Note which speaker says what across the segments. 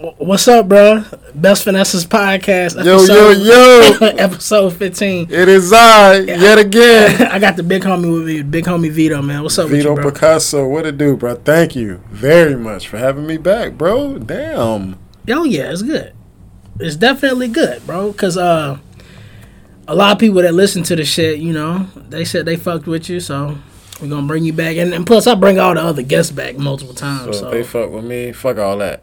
Speaker 1: What's up, bro? Best Finessers Podcast.
Speaker 2: Yo, yo, yo.
Speaker 1: episode 15.
Speaker 2: It is I, yet again.
Speaker 1: I got the big homie with me, big homie Vito, man. What's up
Speaker 2: Vito
Speaker 1: with you, bro?
Speaker 2: Picasso, what it do, bro? Thank you very much for having me back, bro. Damn.
Speaker 1: Oh, yeah, it's good. It's definitely good, bro. Because uh, a lot of people that listen to the shit, you know, they said they fucked with you, so we're going to bring you back. And, and plus, I bring all the other guests back multiple times.
Speaker 2: So,
Speaker 1: So,
Speaker 2: they fuck with me, fuck all that.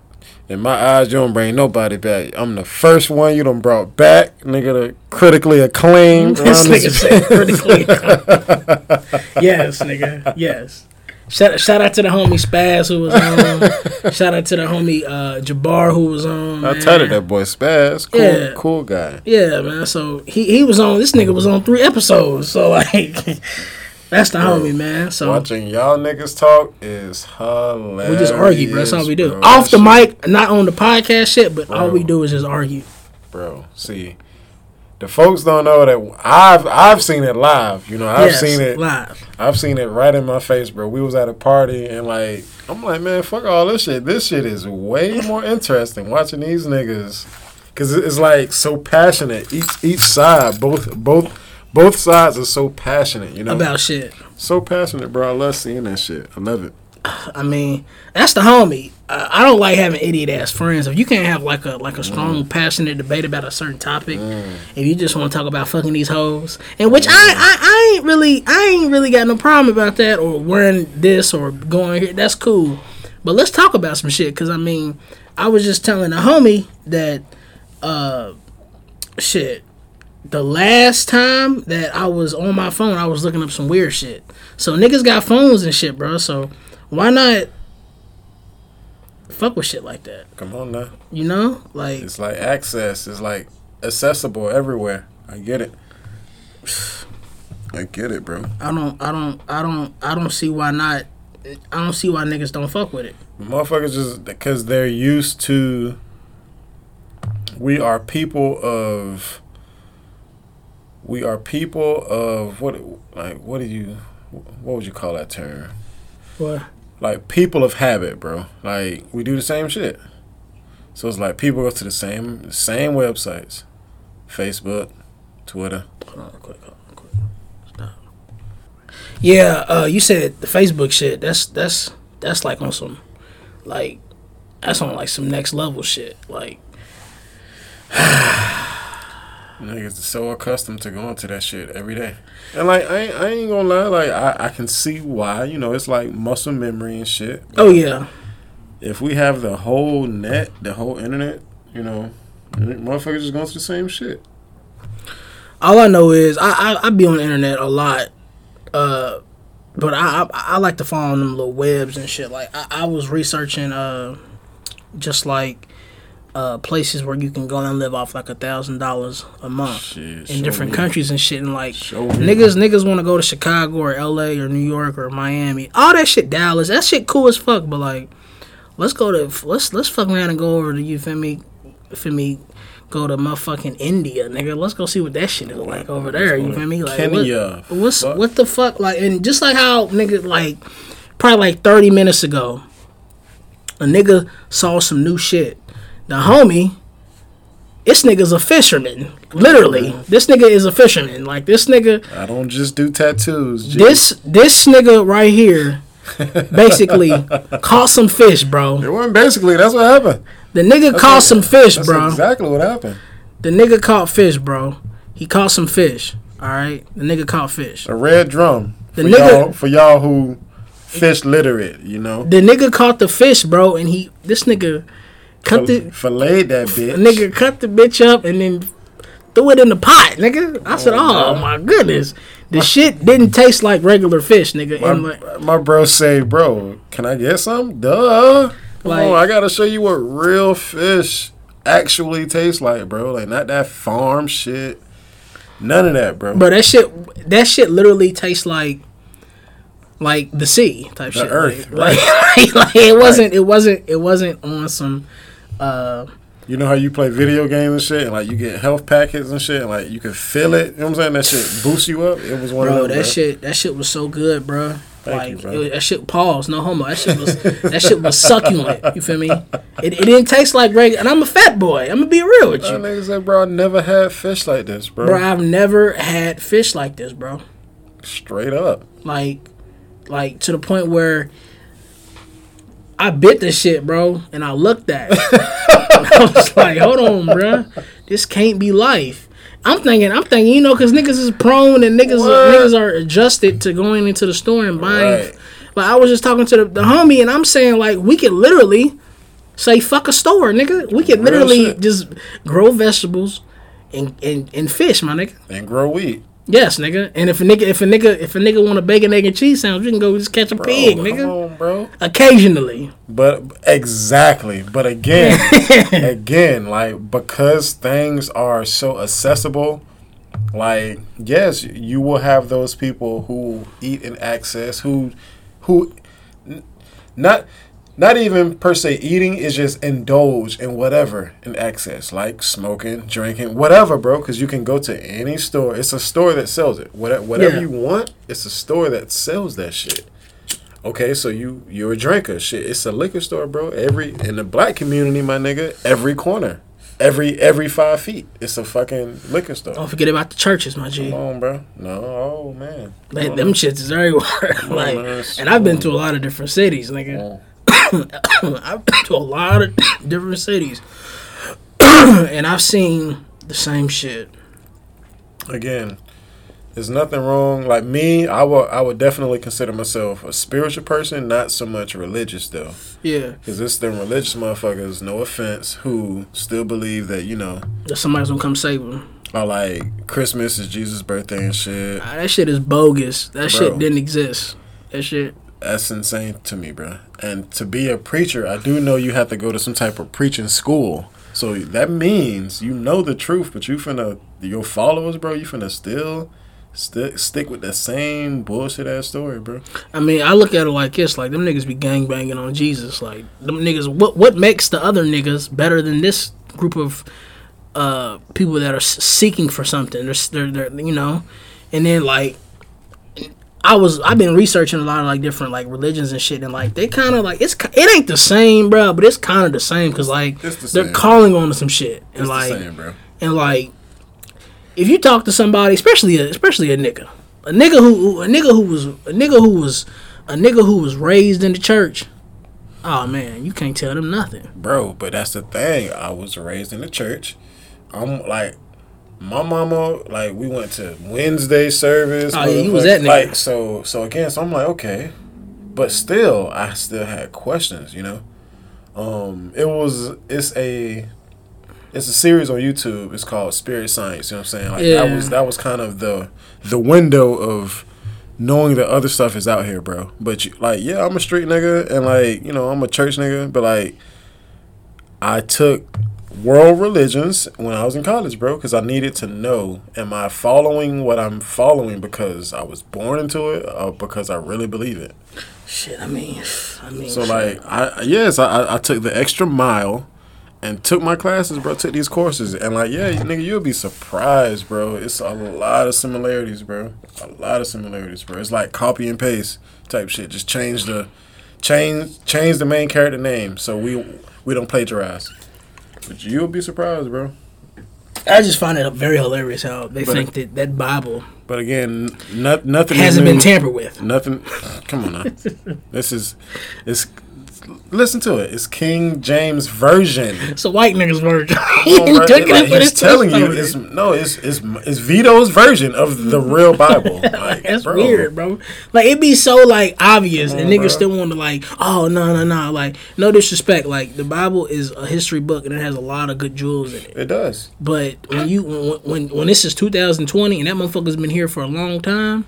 Speaker 2: In my eyes, you don't bring nobody back. I'm the first one you done brought back, nigga, the critically acclaimed.
Speaker 1: this nigga said critically. yes, nigga. Yes. Shout, shout out to the homie Spaz who was on. shout out to the homie uh, Jabbar who was on.
Speaker 2: I
Speaker 1: man.
Speaker 2: tell you that boy Spaz, cool,
Speaker 1: Yeah.
Speaker 2: cool guy.
Speaker 1: Yeah, man. So he, he was on. This nigga was on three episodes. So like, that's the homie, man. So
Speaker 2: Watching y'all niggas talk is hilarious.
Speaker 1: we just argue, bro. That's all we do.
Speaker 2: bro.
Speaker 1: Off the
Speaker 2: shit-
Speaker 1: mic, not on the podcast shit, but all we do is just argue.
Speaker 2: bro. See, the folks don't know that I've I've seen it live. You know, I've
Speaker 1: Yes,
Speaker 2: seen it.
Speaker 1: live.
Speaker 2: I've seen it right in my face, bro. We was at a party and like I'm like, man, fuck all this shit. This shit is way more interesting watching these niggas because it's like so passionate. Each each side, both both both sides are so passionate. You know,
Speaker 1: About shit.
Speaker 2: so passionate, bro. I love seeing that shit. I love it.
Speaker 1: I mean, that's the homie. Uh, I don't like having idiot ass friends. If you can't have like a like a strong, passionate debate about a certain topic, if you just want to talk about fucking these hoes, and which I, I I ain't really I ain't really got no problem about that or wearing this or going here. That's cool, but let's talk about some shit. Cause I mean, I was just telling a homie that, uh, shit. The last time that I was on my phone, I was looking up some weird shit. So niggas got phones and shit, bro. So why not fuck with shit like that?
Speaker 2: Come on now.
Speaker 1: You know, like
Speaker 2: It's like access. It's like accessible everywhere. I get it. I get it, bro.
Speaker 1: I don't, I don't, I don't, I don't see why not. I don't see why niggas don't fuck with it.
Speaker 2: Motherfuckers just because they're used to. We are people of. We are people of what like what do you what would you call that term?
Speaker 1: What?
Speaker 2: Like people of habit, bro. Like we do the same shit. So it's like people go to the same same websites, Facebook, Twitter.
Speaker 1: Hold quick. Hold quick. Stop. Yeah, uh, you said the Facebook shit. That's that's that's like on some, like, that's on like some next level shit. Like,
Speaker 2: Niggas are so accustomed to going to that shit every day. And like I ain't, I ain't gonna lie, like I, I can see why, you know, it's like muscle memory and shit.
Speaker 1: oh yeah,
Speaker 2: If we have the whole net, the whole internet, you know, motherfuckers just going through the same shit.
Speaker 1: all I know is I I, I be on the internet a lot, uh, but I, I I like to follow them little webs and shit. Like I, I was researching uh, just like uh places where you can go and live off like a thousand dollars a month
Speaker 2: Shit,
Speaker 1: in different
Speaker 2: me.
Speaker 1: countries and shit. And like
Speaker 2: Show me.
Speaker 1: niggas niggas want to go to Chicago or L.A. or New York or Miami. All that shit, Dallas. That shit cool as fuck. But like, let's go to let's let's fuck around and go over to you feel me, feel me. Go to motherfucking India, nigga. Let's go see what that shit is like over there. You feel me? Like
Speaker 2: Kenya.
Speaker 1: What, what's
Speaker 2: Fuck.
Speaker 1: what the fuck? Like, and just like how nigga like probably like thirty minutes ago, a nigga saw some new shit. The homie, this nigga's a fisherman. Literally, this nigga is a fisherman. Like this nigga,
Speaker 2: I don't just do tattoos. G.
Speaker 1: this this nigga right here, basically caught some fish, bro.
Speaker 2: it wasn't basically that's what happened.
Speaker 1: The nigga caught
Speaker 2: what-
Speaker 1: some fish,
Speaker 2: That's
Speaker 1: bro.
Speaker 2: exactly what happened.
Speaker 1: The nigga caught fish, bro. He caught some fish. All right, the nigga caught fish.
Speaker 2: A red drum.
Speaker 1: The
Speaker 2: for
Speaker 1: nigga-
Speaker 2: y'all, for y'all who fish literate, you know.
Speaker 1: The nigga caught the fish, bro, and he this nigga cut the
Speaker 2: Filleted that bitch.
Speaker 1: nigga cut the bitch up and then threw it in the pot, nigga. I said,
Speaker 2: Oh,
Speaker 1: "Oh my goodness, the shit didn't taste like regular fish, nigga."
Speaker 2: My,
Speaker 1: And like,
Speaker 2: my bro say, bro, can I get some? Duh. Come
Speaker 1: Like-
Speaker 2: on, I gotta show you what real fish actually tastes like, bro. Like not that farm shit. None of that, bro.
Speaker 1: bro, that shit, that shit literally tastes like, like the sea type
Speaker 2: The
Speaker 1: shit.
Speaker 2: earth,
Speaker 1: like, like, like, it wasn't, it wasn't, it wasn't on some. Uh
Speaker 2: You know how you play video games and shit, and like you get health packets and shit, and like you can feel it. You know what I'm saying? That shit boosts you up. It was one
Speaker 1: Bro,
Speaker 2: of them.
Speaker 1: that
Speaker 2: bro.
Speaker 1: shit, that shit was so good, bro. like
Speaker 2: you, bro.
Speaker 1: it was- that shit. Pause. No homo. That shit was that shit was succulent. You feel me? It, it didn't taste like regular. And I'm a fat boy. I'm gonna be real with
Speaker 2: That
Speaker 1: you,
Speaker 2: nigga said, bro, I never had fish like this, bro.
Speaker 1: bro. I've never had fish like this, bro.
Speaker 2: Straight up.
Speaker 1: Like, like to the point where I bit the shit, bro, and I looked at it. I was like, hold on, bro. This can't be life. I'm thinking, I'm thinking, you know, because niggas is prone and niggas,
Speaker 2: What?
Speaker 1: niggas are adjusted to going into the store and buying.
Speaker 2: Right.
Speaker 1: Like I was just talking to the, the homie, and I'm saying like we could literally say fuck a store, nigga. We could literally just grow vegetables and, and and fish, my nigga.
Speaker 2: And grow wheat.
Speaker 1: Yes, nigga. And if a nigga, if a nigga, if a nigga want a bacon, egg, and cheese sandwich, you can go just catch a
Speaker 2: Bro,
Speaker 1: pig, nigga.
Speaker 2: on, bro.
Speaker 1: Occasionally.
Speaker 2: But exactly. But again, again, like because things are so accessible, like yes, you will have those people who eat in access, who who n- not not even per se eating is just indulge in whatever in excess, like smoking, drinking, whatever, bro. Because you can go to any store. It's a store that sells it. Whatever, whatever
Speaker 1: Yeah.
Speaker 2: you want, it's a store that sells that shit. Okay, so you you're a drinker. Shit, it's a liquor store, bro. Every in the black community, my nigga, every corner, every every five feet, it's a fucking liquor store.
Speaker 1: Don't forget about the churches, my G.
Speaker 2: Come on, bro. No, oh man.
Speaker 1: They, them shits is everywhere. like,
Speaker 2: man.
Speaker 1: and I've been to a lot of different cities, nigga. I've been to a lot of different cities, and I've seen the same shit.
Speaker 2: Again, there's nothing wrong. Like me, I would I would definitely consider myself a spiritual person, not so much religious though.
Speaker 1: Yeah,
Speaker 2: Because it's them religious motherfuckers, no offense, who still believe that you know
Speaker 1: that somebody's gonna come save them.
Speaker 2: are like Christmas is Jesus' birthday and shit.
Speaker 1: Ah, that shit is bogus. That shit didn't exist. That shit.
Speaker 2: That's insane to me, bro. And to be a preacher, I do know you have to go to some type of preaching school. So that means you know the truth, but you finna your followers, bro. You finna still stick stick with the same bullshit ass story, bro.
Speaker 1: I mean, I look at it like this: like them niggas be gang banging on Jesus. Like them niggas. What what makes the other niggas better than this group of uh people that are seeking for something? They're, they're, they're you know, and then like. I was I've been researching a lot of like different like religions and shit and like they kind of like it's it ain't the same bro but it's kind of the same because like
Speaker 2: the
Speaker 1: they're
Speaker 2: same.
Speaker 1: calling on some shit and
Speaker 2: It's
Speaker 1: like
Speaker 2: the same, bro.
Speaker 1: and like, if you talk to somebody, especially a, especially a nigga, a nigga who who- a nigga who was a nigga who was a nigga who was raised in the church. Oh man, you can't tell them nothing.
Speaker 2: Bro, but that's the thing. I was raised in the church. I'm like my mama, like we went to Wednesday service.
Speaker 1: Oh, yeah, you was that nigga.
Speaker 2: Like so so again, so I'm like, okay. But still I still had questions, you know? Um it was it's a it's a series on YouTube. It's called Spirit Science, you know what I'm saying? Like
Speaker 1: Yeah.
Speaker 2: that was that was kind of the the window of knowing that other stuff is out here, bro. But you, like, yeah, I'm a street nigga, and like, you know, I'm a church nigga. But like, I took world religions when I was in college, bro, because I needed to know: am I following what I'm following because I was born into it, or because I really believe it?
Speaker 1: Shit, I mean, I mean,
Speaker 2: So
Speaker 1: shit.
Speaker 2: like, I yes, I, I- took the extra mile. And took my classes, bro. Took these courses, and like, yeah, nigga, you'll be surprised, bro. It's a lot of similarities, bro. A lot of similarities, bro. It's like copy and paste type shit. Just change the, change change the main character name so we we don't plagiarize. But you'll be surprised, bro.
Speaker 1: I just find it very hilarious how they
Speaker 2: But
Speaker 1: think that that Bible
Speaker 2: But again, not, nothing
Speaker 1: hasn't been tampered with.
Speaker 2: Nothing. Come on now. this is it's. Listen to it. It's King James version.
Speaker 1: It's a white nigga's version.
Speaker 2: Oh,
Speaker 1: He
Speaker 2: right.
Speaker 1: took it
Speaker 2: Like, he's telling you, it's no, it's it's it's Vito's version of the real Bible. Like,
Speaker 1: That's
Speaker 2: bro.
Speaker 1: weird, bro. Like it be so like obvious, and niggas
Speaker 2: bro.
Speaker 1: still want to like, oh no, no, no. Like no disrespect, like the Bible is a history book and it has a lot of good jewels in it.
Speaker 2: It does.
Speaker 1: But when you when when, when this is 2020 and that motherfucker's been here for a long time,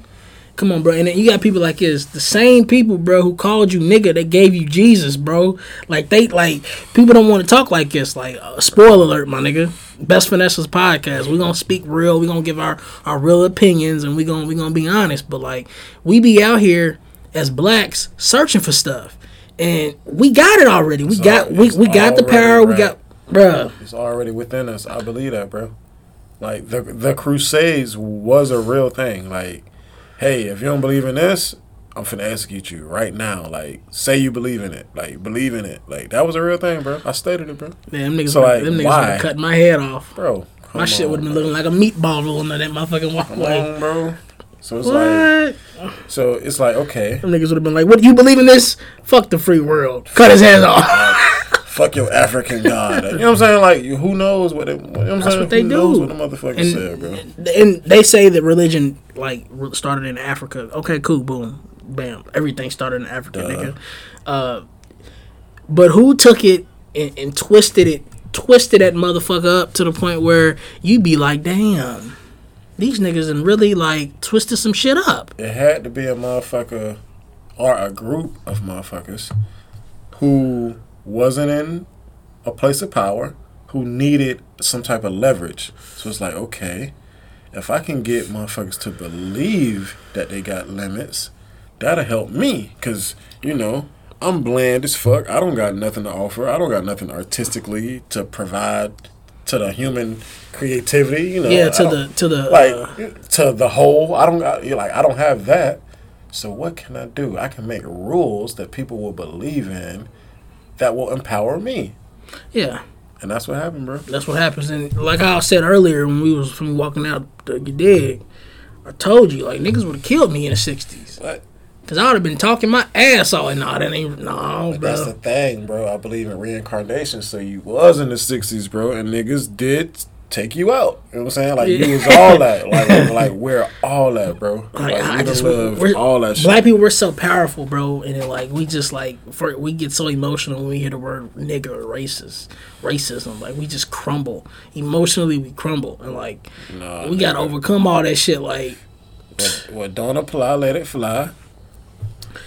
Speaker 1: come on, bro. And then you got people like this, the same people, bro, who called you nigga that gave you Jesus, bro. Like they like people don't want to talk like this. Like uh, spoiler alert, my nigga. Best Finessers podcast. We gonna speak real. We gonna give our our real opinions, and we gonna we gonna be honest. But like we be out here as blacks searching for stuff, and we got it already. We
Speaker 2: It's
Speaker 1: got we we got the power. We got, bruh.
Speaker 2: It's already within us. I believe that, bro. Like the the Crusades was a real thing. Like, hey, if you don't believe in this, I'm finna execute you right now. Like, say you believe in it. Like, believe in it. Like, that was a real thing, bro. I stated it, bro.
Speaker 1: Man, them niggas,
Speaker 2: So, like,
Speaker 1: them niggas
Speaker 2: why?
Speaker 1: have cut my head off.
Speaker 2: Bro,
Speaker 1: My shit would have been looking like a meatball rolling on that motherfucking walkway.
Speaker 2: on, bro. So it's like, so it's like, okay,
Speaker 1: Them niggas would have been like, "What? You believe in this? Fuck the free world. Cut his head off."
Speaker 2: Fuck your African god. You know what I'm saying? Like, who knows what? It, you know what I'm
Speaker 1: That's
Speaker 2: saying?
Speaker 1: what they
Speaker 2: who knows
Speaker 1: do.
Speaker 2: what the motherfucker
Speaker 1: And-
Speaker 2: said, bro?
Speaker 1: and they say that religion like started in Africa. Okay, cool, boom, bam. Everything started in Africa,
Speaker 2: Duh.
Speaker 1: nigga. Uh, but who took it and, and twisted it, twisted that motherfucker up to the point where you be like, damn, these niggas and really like twisted some shit up.
Speaker 2: It had to be a motherfucker or a group of motherfuckers who wasn't in a place of power, who needed some type of leverage. So it's like, okay, if I can get motherfuckers to believe that they got limits, that'll help me. Cause, you know, I'm bland as fuck. I don't got nothing to offer. I don't got nothing artistically to provide to the human creativity, you know.
Speaker 1: yeah, to the to the
Speaker 2: like
Speaker 1: uh,
Speaker 2: to the whole. I don't got you're like I don't have that. So what can I do? I can make rules that people will believe in that will empower me.
Speaker 1: yeah.
Speaker 2: And that's what happened, bro.
Speaker 1: That's what happens. And like I said earlier when we was from walking out the dig, I told you like niggas would have killed me in the '60s.
Speaker 2: But
Speaker 1: Cause I would have been talking my ass off. Nah, that ain't no, bro.
Speaker 2: that's the thing, bro. I believe in reincarnation. So you was in the sixties, bro, and niggas did take you out. You know what I'm saying? Like
Speaker 1: Yeah.
Speaker 2: you was all that. Like like we're all that, bro.
Speaker 1: Like,
Speaker 2: Like,
Speaker 1: I just we're-
Speaker 2: all that shit.
Speaker 1: Black people, we're so powerful, bro, and then like we just like for we get so emotional when we hear the word nigga or racist, racism. Like we just crumble emotionally. We crumble, and like
Speaker 2: Nah,
Speaker 1: we gotta overcome all that shit. Like
Speaker 2: what, what don't apply, let it fly.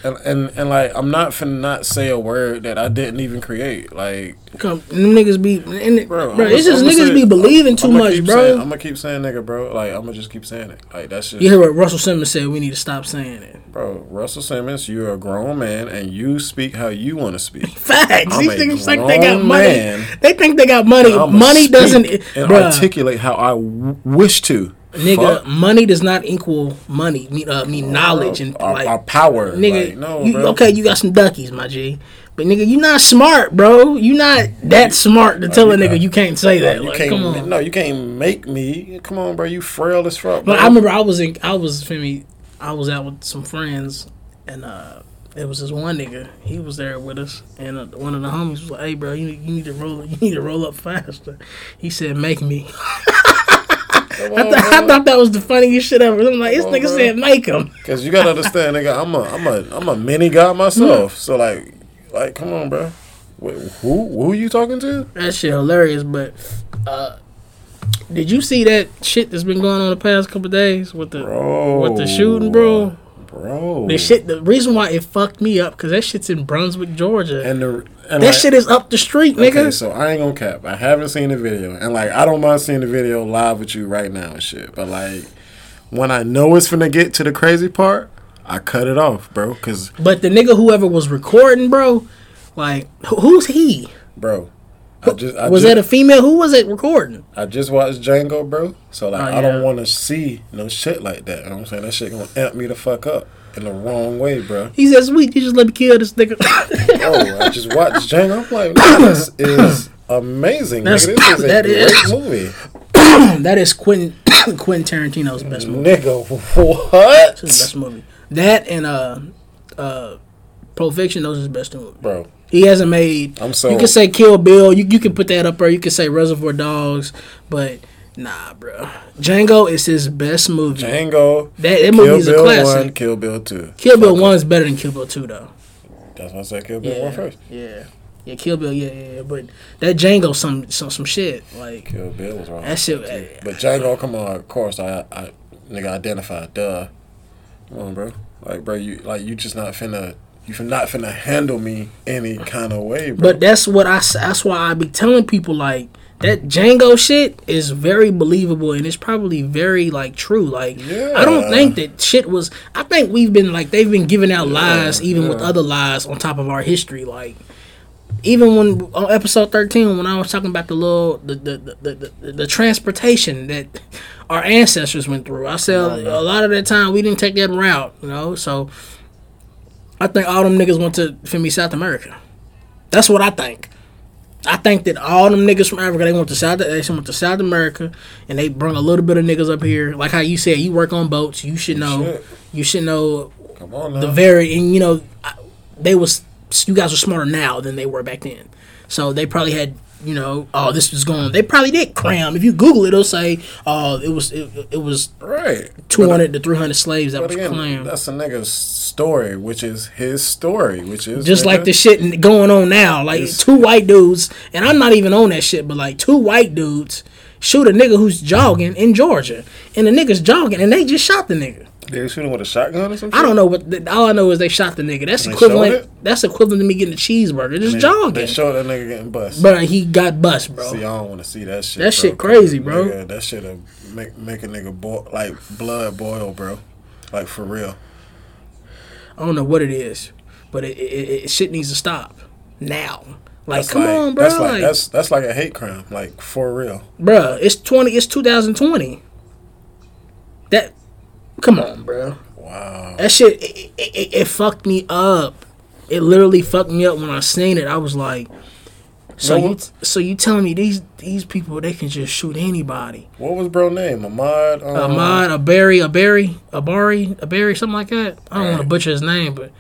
Speaker 2: And, and and like I'm not finna not say a word that I didn't even create. Like
Speaker 1: come, niggas be, and it,
Speaker 2: bro,
Speaker 1: bro, it's just
Speaker 2: I'ma
Speaker 1: niggas
Speaker 2: say-
Speaker 1: be believing too
Speaker 2: I'ma
Speaker 1: much, bro.
Speaker 2: saying- I'm gonna keep saying nigga, bro. Like I'm gonna just keep saying it. Like that's just
Speaker 1: you hear what Russell Simmons said? We need to stop saying it.
Speaker 2: bro. Russell Simmons, you're a grown man and you speak how you want to speak.
Speaker 1: Facts.
Speaker 2: I'm
Speaker 1: These niggas think they got money.
Speaker 2: man.
Speaker 1: They think they got money. Money doesn't,
Speaker 2: and
Speaker 1: bruh,
Speaker 2: articulate how I w- wish to.
Speaker 1: Nigga.
Speaker 2: Fuck.
Speaker 1: Money does not equal money. Mean, uh, mean knowledge and
Speaker 2: our,
Speaker 1: like
Speaker 2: our power,
Speaker 1: nigga.
Speaker 2: Like, no,
Speaker 1: you, okay, you got some duckies, my G. But nigga, you not smart, bro. You not that smart to tell a nigga you can't say that.
Speaker 2: You
Speaker 1: Like,
Speaker 2: can't.
Speaker 1: come on.
Speaker 2: No, you can't make me. Come on, bro. You frail as fuck.
Speaker 1: But
Speaker 2: bro.
Speaker 1: I remember I was in, I was me, I was out with some friends, and uh, there was this one nigga. He was there with us, and uh, one of the homies was like, "Hey, bro, you, you need to roll, you need to roll up faster." He said, "Make me." I, th- I thought that was the funniest shit ever. I'm like, this nigga
Speaker 2: bro.
Speaker 1: said, "Make him."
Speaker 2: Cause you gotta understand, nigga. I'm a, I'm a, I'm a mini god myself. So like, like, come on, bro. Wait, who, who are you talking to?
Speaker 1: That shit hilarious. But uh, did you see that shit that's been going on the past couple days with the
Speaker 2: Bro.
Speaker 1: with the shooting, bro?
Speaker 2: Bro.
Speaker 1: The shit. The reason why it fucked me up because that shit's in Brunswick, Georgia.
Speaker 2: And the and
Speaker 1: that
Speaker 2: like,
Speaker 1: shit is up the street, nigga.
Speaker 2: Okay, so I ain't gonna cap. I haven't seen the video, and like I don't mind seeing the video live with you right now and shit. But like when I know it's gonna get to the crazy part, I cut it off, bro. Cause
Speaker 1: But the nigga whoever was recording, bro, like who's he?
Speaker 2: bro, I just I
Speaker 1: was
Speaker 2: just,
Speaker 1: that a female? Who was it recording?
Speaker 2: I just watched Django, bro. So like
Speaker 1: Oh,
Speaker 2: I don't want to see no shit like that. You know what I'm saying? That shit gonna amp me the fuck up in the wrong way, bro.
Speaker 1: He said, "Sweet, you just let me kill this nigga."
Speaker 2: Oh, I just watched Django. I'm like, this is amazing.
Speaker 1: That's-
Speaker 2: nigga. This is a
Speaker 1: that
Speaker 2: great
Speaker 1: is.
Speaker 2: movie.
Speaker 1: that is Quentin Quentin Tarantino's best movie.
Speaker 2: Nigga, what?
Speaker 1: It's his best movie. That and uh uh Pulp Fiction, those are his best two movies.
Speaker 2: Bro,
Speaker 1: He hasn't made.
Speaker 2: I'm so-
Speaker 1: You can say Kill Bill. You you can put that up there. You can say Reservoir Dogs, but nah, bro. Django is his best movie.
Speaker 2: Django.
Speaker 1: That, that movie is a
Speaker 2: Bill
Speaker 1: classic.
Speaker 2: 1, Kill Bill 2.
Speaker 1: Kill Bill One is better than Kill Bill Two, though.
Speaker 2: That's why I said Kill Bill
Speaker 1: Yeah,
Speaker 2: 1 first.
Speaker 1: yeah, yeah. Kill Bill, yeah, yeah. yeah. But that Django, some some some shit like
Speaker 2: Kill Bill was wrong.
Speaker 1: that shit.
Speaker 2: But Django, come on, of course, I, I nigga identify, duh. Come on, bro. Like, bro, you like you just not finna, you fin- not finna handle me any kind of way, bro.
Speaker 1: But that's what I. That's why I be telling people like that Django shit is very believable and it's probably very like true. Like I don't think that shit was. I think we've been like they've been giving out lies even with other lies on top of our history. Like even when on episode thirteen when I was talking about the little the the the, the, the, the transportation that our ancestors went through, I said oh, a lot of that time we didn't take that route. You know, so I think all them niggas went to feel me South America. That's what I think. I think that all them niggas from Africa they went to South they went to South America and they brought a little bit of niggas up here. Like how you said, you work on boats, you should know.
Speaker 2: Shit.
Speaker 1: You should know
Speaker 2: Come on now.
Speaker 1: the very and you know they was you guys are smarter now than they were back then. So they probably had you know oh this was going. They probably did cram. If you Google it, it'll say oh it was it, it was
Speaker 2: right.
Speaker 1: two hundred to three hundred slaves that was
Speaker 2: again,
Speaker 1: crammed.
Speaker 2: that's a nigga's story, which is his story, which is
Speaker 1: Just like the shit going on now, like
Speaker 2: It's-
Speaker 1: two white dudes, and I'm not even on that shit, but like two white dudes shoot a nigga who's jogging in Georgia, and the nigga's jogging, and they just shot the nigga.
Speaker 2: They shooting with a shotgun or something.
Speaker 1: I don't know what. The, all I know is they shot the nigga. That's
Speaker 2: They
Speaker 1: equivalent. That's equivalent to me getting a cheeseburger, just
Speaker 2: They,
Speaker 1: jogging.
Speaker 2: they showed that nigga getting bust.
Speaker 1: But he got bust, bro.
Speaker 2: See, I don't want to see that shit.
Speaker 1: That
Speaker 2: bro,
Speaker 1: shit crazy, bro.
Speaker 2: Nigga, that shit make make a nigga boil like blood boil, bro. Like for real.
Speaker 1: I don't know what it is, but it, it, it shit needs to stop now. Like,
Speaker 2: That's
Speaker 1: come
Speaker 2: like,
Speaker 1: on, bro.
Speaker 2: That's like,
Speaker 1: like,
Speaker 2: that's that's like a hate crime, like for real.
Speaker 1: bro. it's twenty. It's 2020. That, come on, bro.
Speaker 2: Wow.
Speaker 1: That shit, it, it, it, it fucked me up. It literally fucked me up when I seen it. I was like, so
Speaker 2: No,
Speaker 1: you, so you telling me these these people they can just shoot anybody?
Speaker 2: What was bro name? Ahmad. Um,
Speaker 1: Ahmad, a Barry, a Barry, a Bari, a Barry, something like that. I don't want to butcher his name, but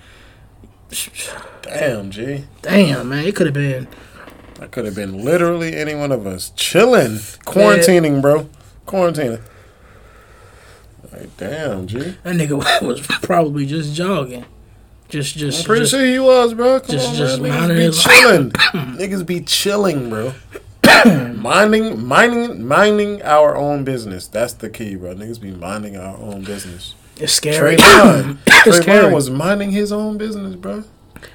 Speaker 2: Damn, G.
Speaker 1: damn, man, it could have been.
Speaker 2: That could have been literally any one of us chilling, quarantining, bro, quarantining. Like, damn, G.
Speaker 1: That nigga was probably just jogging, just, just,
Speaker 2: I'm pretty
Speaker 1: just
Speaker 2: sure he was, bro. Come
Speaker 1: just-
Speaker 2: on,
Speaker 1: just
Speaker 2: bro. Niggas be chilling. Niggas be chilling, bro. minding, minding, minding our own business. That's the key, bro. Niggas be minding our own business.
Speaker 1: it's scary.
Speaker 2: Trayvon,
Speaker 1: it's
Speaker 2: Trayvon
Speaker 1: scary.
Speaker 2: was minding his own business, bro.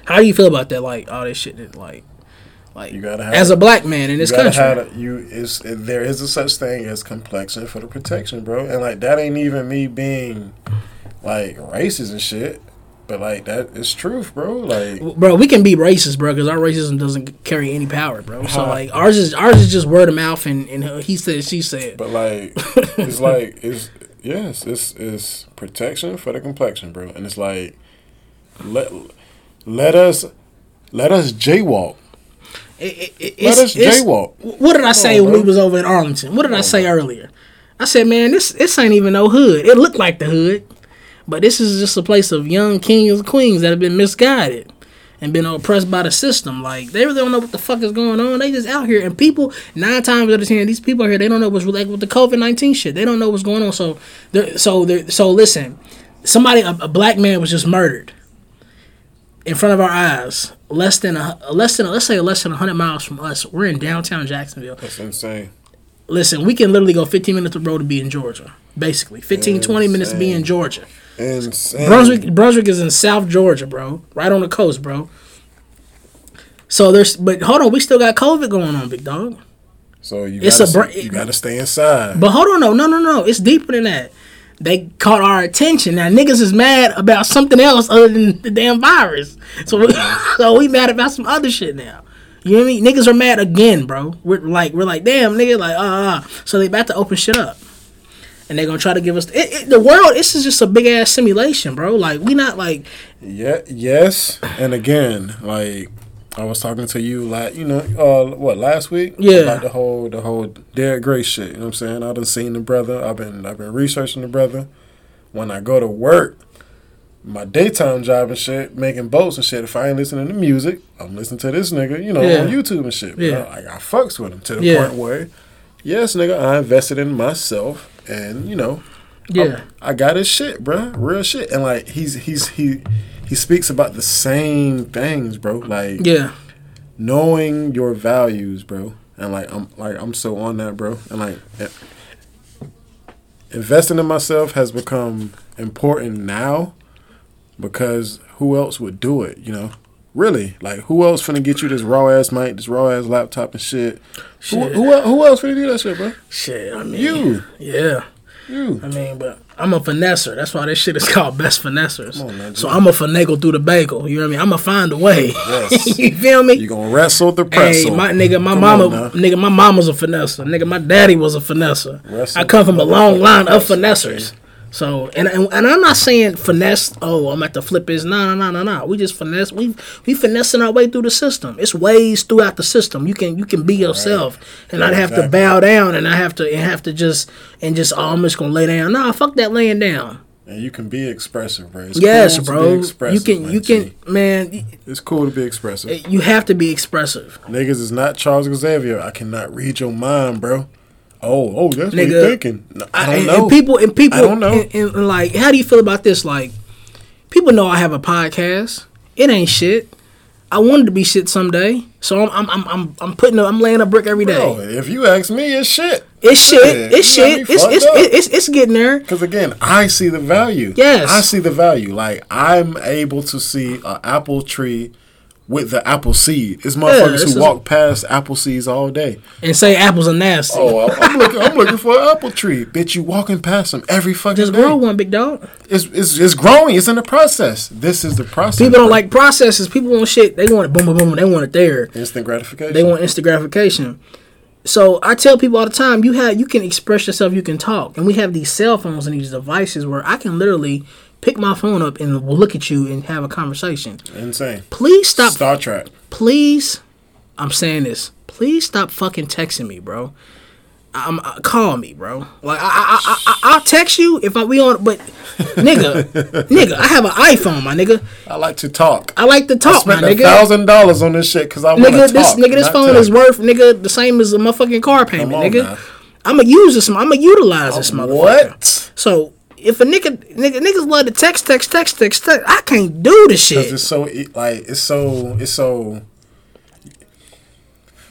Speaker 1: How do you feel about that? Like all this shit that like, like
Speaker 2: You gotta have
Speaker 1: as a black man in this country.
Speaker 2: a- you is there is a such thing as complexion for the protection, bro. And like that ain't even me being like racist and shit. But like that is truth, bro. Like
Speaker 1: bro, we can be racist, bro, because our racism doesn't carry any power, bro. So like ours is ours is just word of mouth and, and he said she said.
Speaker 2: But like, it's like it's yes, it's it's protection for the complexion, bro. And it's like let let us let us jaywalk.
Speaker 1: It, it,
Speaker 2: Let
Speaker 1: it's,
Speaker 2: us
Speaker 1: it's-
Speaker 2: jaywalk.
Speaker 1: What did I say
Speaker 2: on,
Speaker 1: when we was over in Arlington? What did I say earlier? I said, man, this this ain't even no hood. It looked like the hood, but this is just a place of young kings and queens that have been misguided and been oppressed by the system. Like they really don't know what the fuck is going on. They just out here, and people nine times out of ten, these people out here, they don't know what's like with the COVID nineteen shit. They don't know what's going on. So, they're, so they're, so listen, somebody, a, a black man was just murdered in front of our eyes. Less than a less than let's say less than hundred miles from us. We're in downtown Jacksonville.
Speaker 2: That's insane.
Speaker 1: Listen, we can literally go 15 minutes of road to be in Georgia. Basically, 15, 20 minutes to be in Georgia.
Speaker 2: Insane.
Speaker 1: Brunswick, Brunswick is in South Georgia, bro, right on the coast, bro. So there's, but hold on, we still got COVID going on, big dog.
Speaker 2: So you
Speaker 1: It's
Speaker 2: gotta,
Speaker 1: a bra-
Speaker 2: you gotta stay inside.
Speaker 1: But hold on, no, no, no, no, it's deeper than that. They caught our attention. Now niggas is mad about something else other than the damn virus. So, so we mad about some other shit now. You know what I mean? Niggas are mad again, bro. We're like, we're like, damn, nigga, like, uh, uh. So they about to open shit up, and they're gonna try to give us it, it, the world. This is just a big ass simulation, bro. Like, we not like,
Speaker 2: Yeah, yes, and again, like I was talking to you, like you know, uh, what last week?
Speaker 1: Yeah.
Speaker 2: about the whole the whole Derek Grace shit. You know what I'm saying? I done seen the brother. I've been I've been researching the brother. When I go to work, my daytime job and shit, making boats and shit. If I ain't listening to music, I'm listening to this nigga, you know,
Speaker 1: Yeah.
Speaker 2: on YouTube and shit. Bro.
Speaker 1: Yeah.
Speaker 2: Like I fucks with him to the
Speaker 1: Yeah.
Speaker 2: point where, yes, nigga, I invested in myself, and you know,
Speaker 1: yeah,
Speaker 2: I got his shit, bro. Real shit. And like he's he's he he speaks about the same things, bro. Like
Speaker 1: yeah,
Speaker 2: knowing your values, bro. And like I'm like I'm so on that, bro. And like investing in myself has become important now because who else would do it, you know? Really, like who else finna get you this raw ass mic, this raw ass laptop and shit? Who,
Speaker 1: Shit.
Speaker 2: who el- who else finna do that shit, bro?
Speaker 1: shit. I mean,
Speaker 2: You,
Speaker 1: yeah.
Speaker 2: you.
Speaker 1: I mean, but I'm a finesser. That's why this shit is called best finessers.
Speaker 2: On, man.
Speaker 1: so I'm a finagle through the bagel. You know what I mean? I'm gonna find a way.
Speaker 2: Yes.
Speaker 1: you feel me?
Speaker 2: You gonna wrestle the
Speaker 1: Hey, my nigga, my
Speaker 2: Come
Speaker 1: mama,
Speaker 2: on
Speaker 1: nigga, my mama's a finesser. Nigga, my daddy was a finesser.
Speaker 2: Wrestle
Speaker 1: I come from a long line of
Speaker 2: pretzel,
Speaker 1: finessers. So and, and and I'm not saying finesse. Oh, I'm at the flip is no no no no no. We just finesse. We we finessing our way through the system. It's ways throughout the system. You can you can be yourself and not have to bow down and I have to and have to just and just oh, I'm just gonna lay down. Nah, fuck that laying down.
Speaker 2: And you can be expressive, bro. It's
Speaker 1: Yes,
Speaker 2: cool
Speaker 1: bro. You can
Speaker 2: man,
Speaker 1: you can man.
Speaker 2: It's cool to be expressive.
Speaker 1: You have to be expressive.
Speaker 2: Niggas is not Charles Xavier. I cannot read your mind, bro. Oh, oh, that's what you're thinking. I,
Speaker 1: I,
Speaker 2: don't
Speaker 1: and,
Speaker 2: know.
Speaker 1: and people and people
Speaker 2: I don't know.
Speaker 1: And, and, like how do you feel about this like people know i have a podcast it ain't shit i wanted to be shit someday so i'm i'm i'm i'm, I'm putting a, i'm laying a brick every day
Speaker 2: Bro, if you ask me, it's shit.
Speaker 1: it's shit
Speaker 2: Yeah,
Speaker 1: it's shit
Speaker 2: me
Speaker 1: it's it's, it's it's getting there
Speaker 2: Because again, I see the value.
Speaker 1: Yes.
Speaker 2: I see the value. Like I'm able to see an apple tree with the apple seed. It's motherfuckers
Speaker 1: this
Speaker 2: who walk past apple seeds all day.
Speaker 1: and say apples are nasty
Speaker 2: Oh, I'm looking. I'm looking for an apple tree, bitch. You walking past them every fucking
Speaker 1: just
Speaker 2: day.
Speaker 1: Just grow one big dog
Speaker 2: It's, it's it's growing. It's in the process. This is the process.
Speaker 1: people don't
Speaker 2: bro.
Speaker 1: like processes people want shit they want it boom boom boom they want it there
Speaker 2: instant gratification.
Speaker 1: They want instant gratification. So I tell people all the time, you have you can express yourself, you can talk, and we have these cell phones and these devices where I can literally pick my phone up and look at you and have a conversation.
Speaker 2: insane.
Speaker 1: Please stop.
Speaker 2: Star Trek.
Speaker 1: Please, I'm saying this. Please stop fucking texting me, bro. I'm uh, call me, bro. Like I, I, I, I, I'll text you if I we on, but nigga, nigga, I have an iPhone, my nigga.
Speaker 2: I like to talk.
Speaker 1: I like to talk, my
Speaker 2: Spent a
Speaker 1: nigga.
Speaker 2: thousand dollars on this shit because I want to
Speaker 1: Nigga,
Speaker 2: talk.
Speaker 1: this nigga, this phone is worth nigga the same as a motherfucking car payment, nigga.
Speaker 2: now.
Speaker 1: I'ma use this. I'ma utilize this motherfucker.
Speaker 2: What?
Speaker 1: So if a nigga, nigga niggas love to text, text, text, text, text, I can't do this shit.
Speaker 2: Because it's so like it's so it's so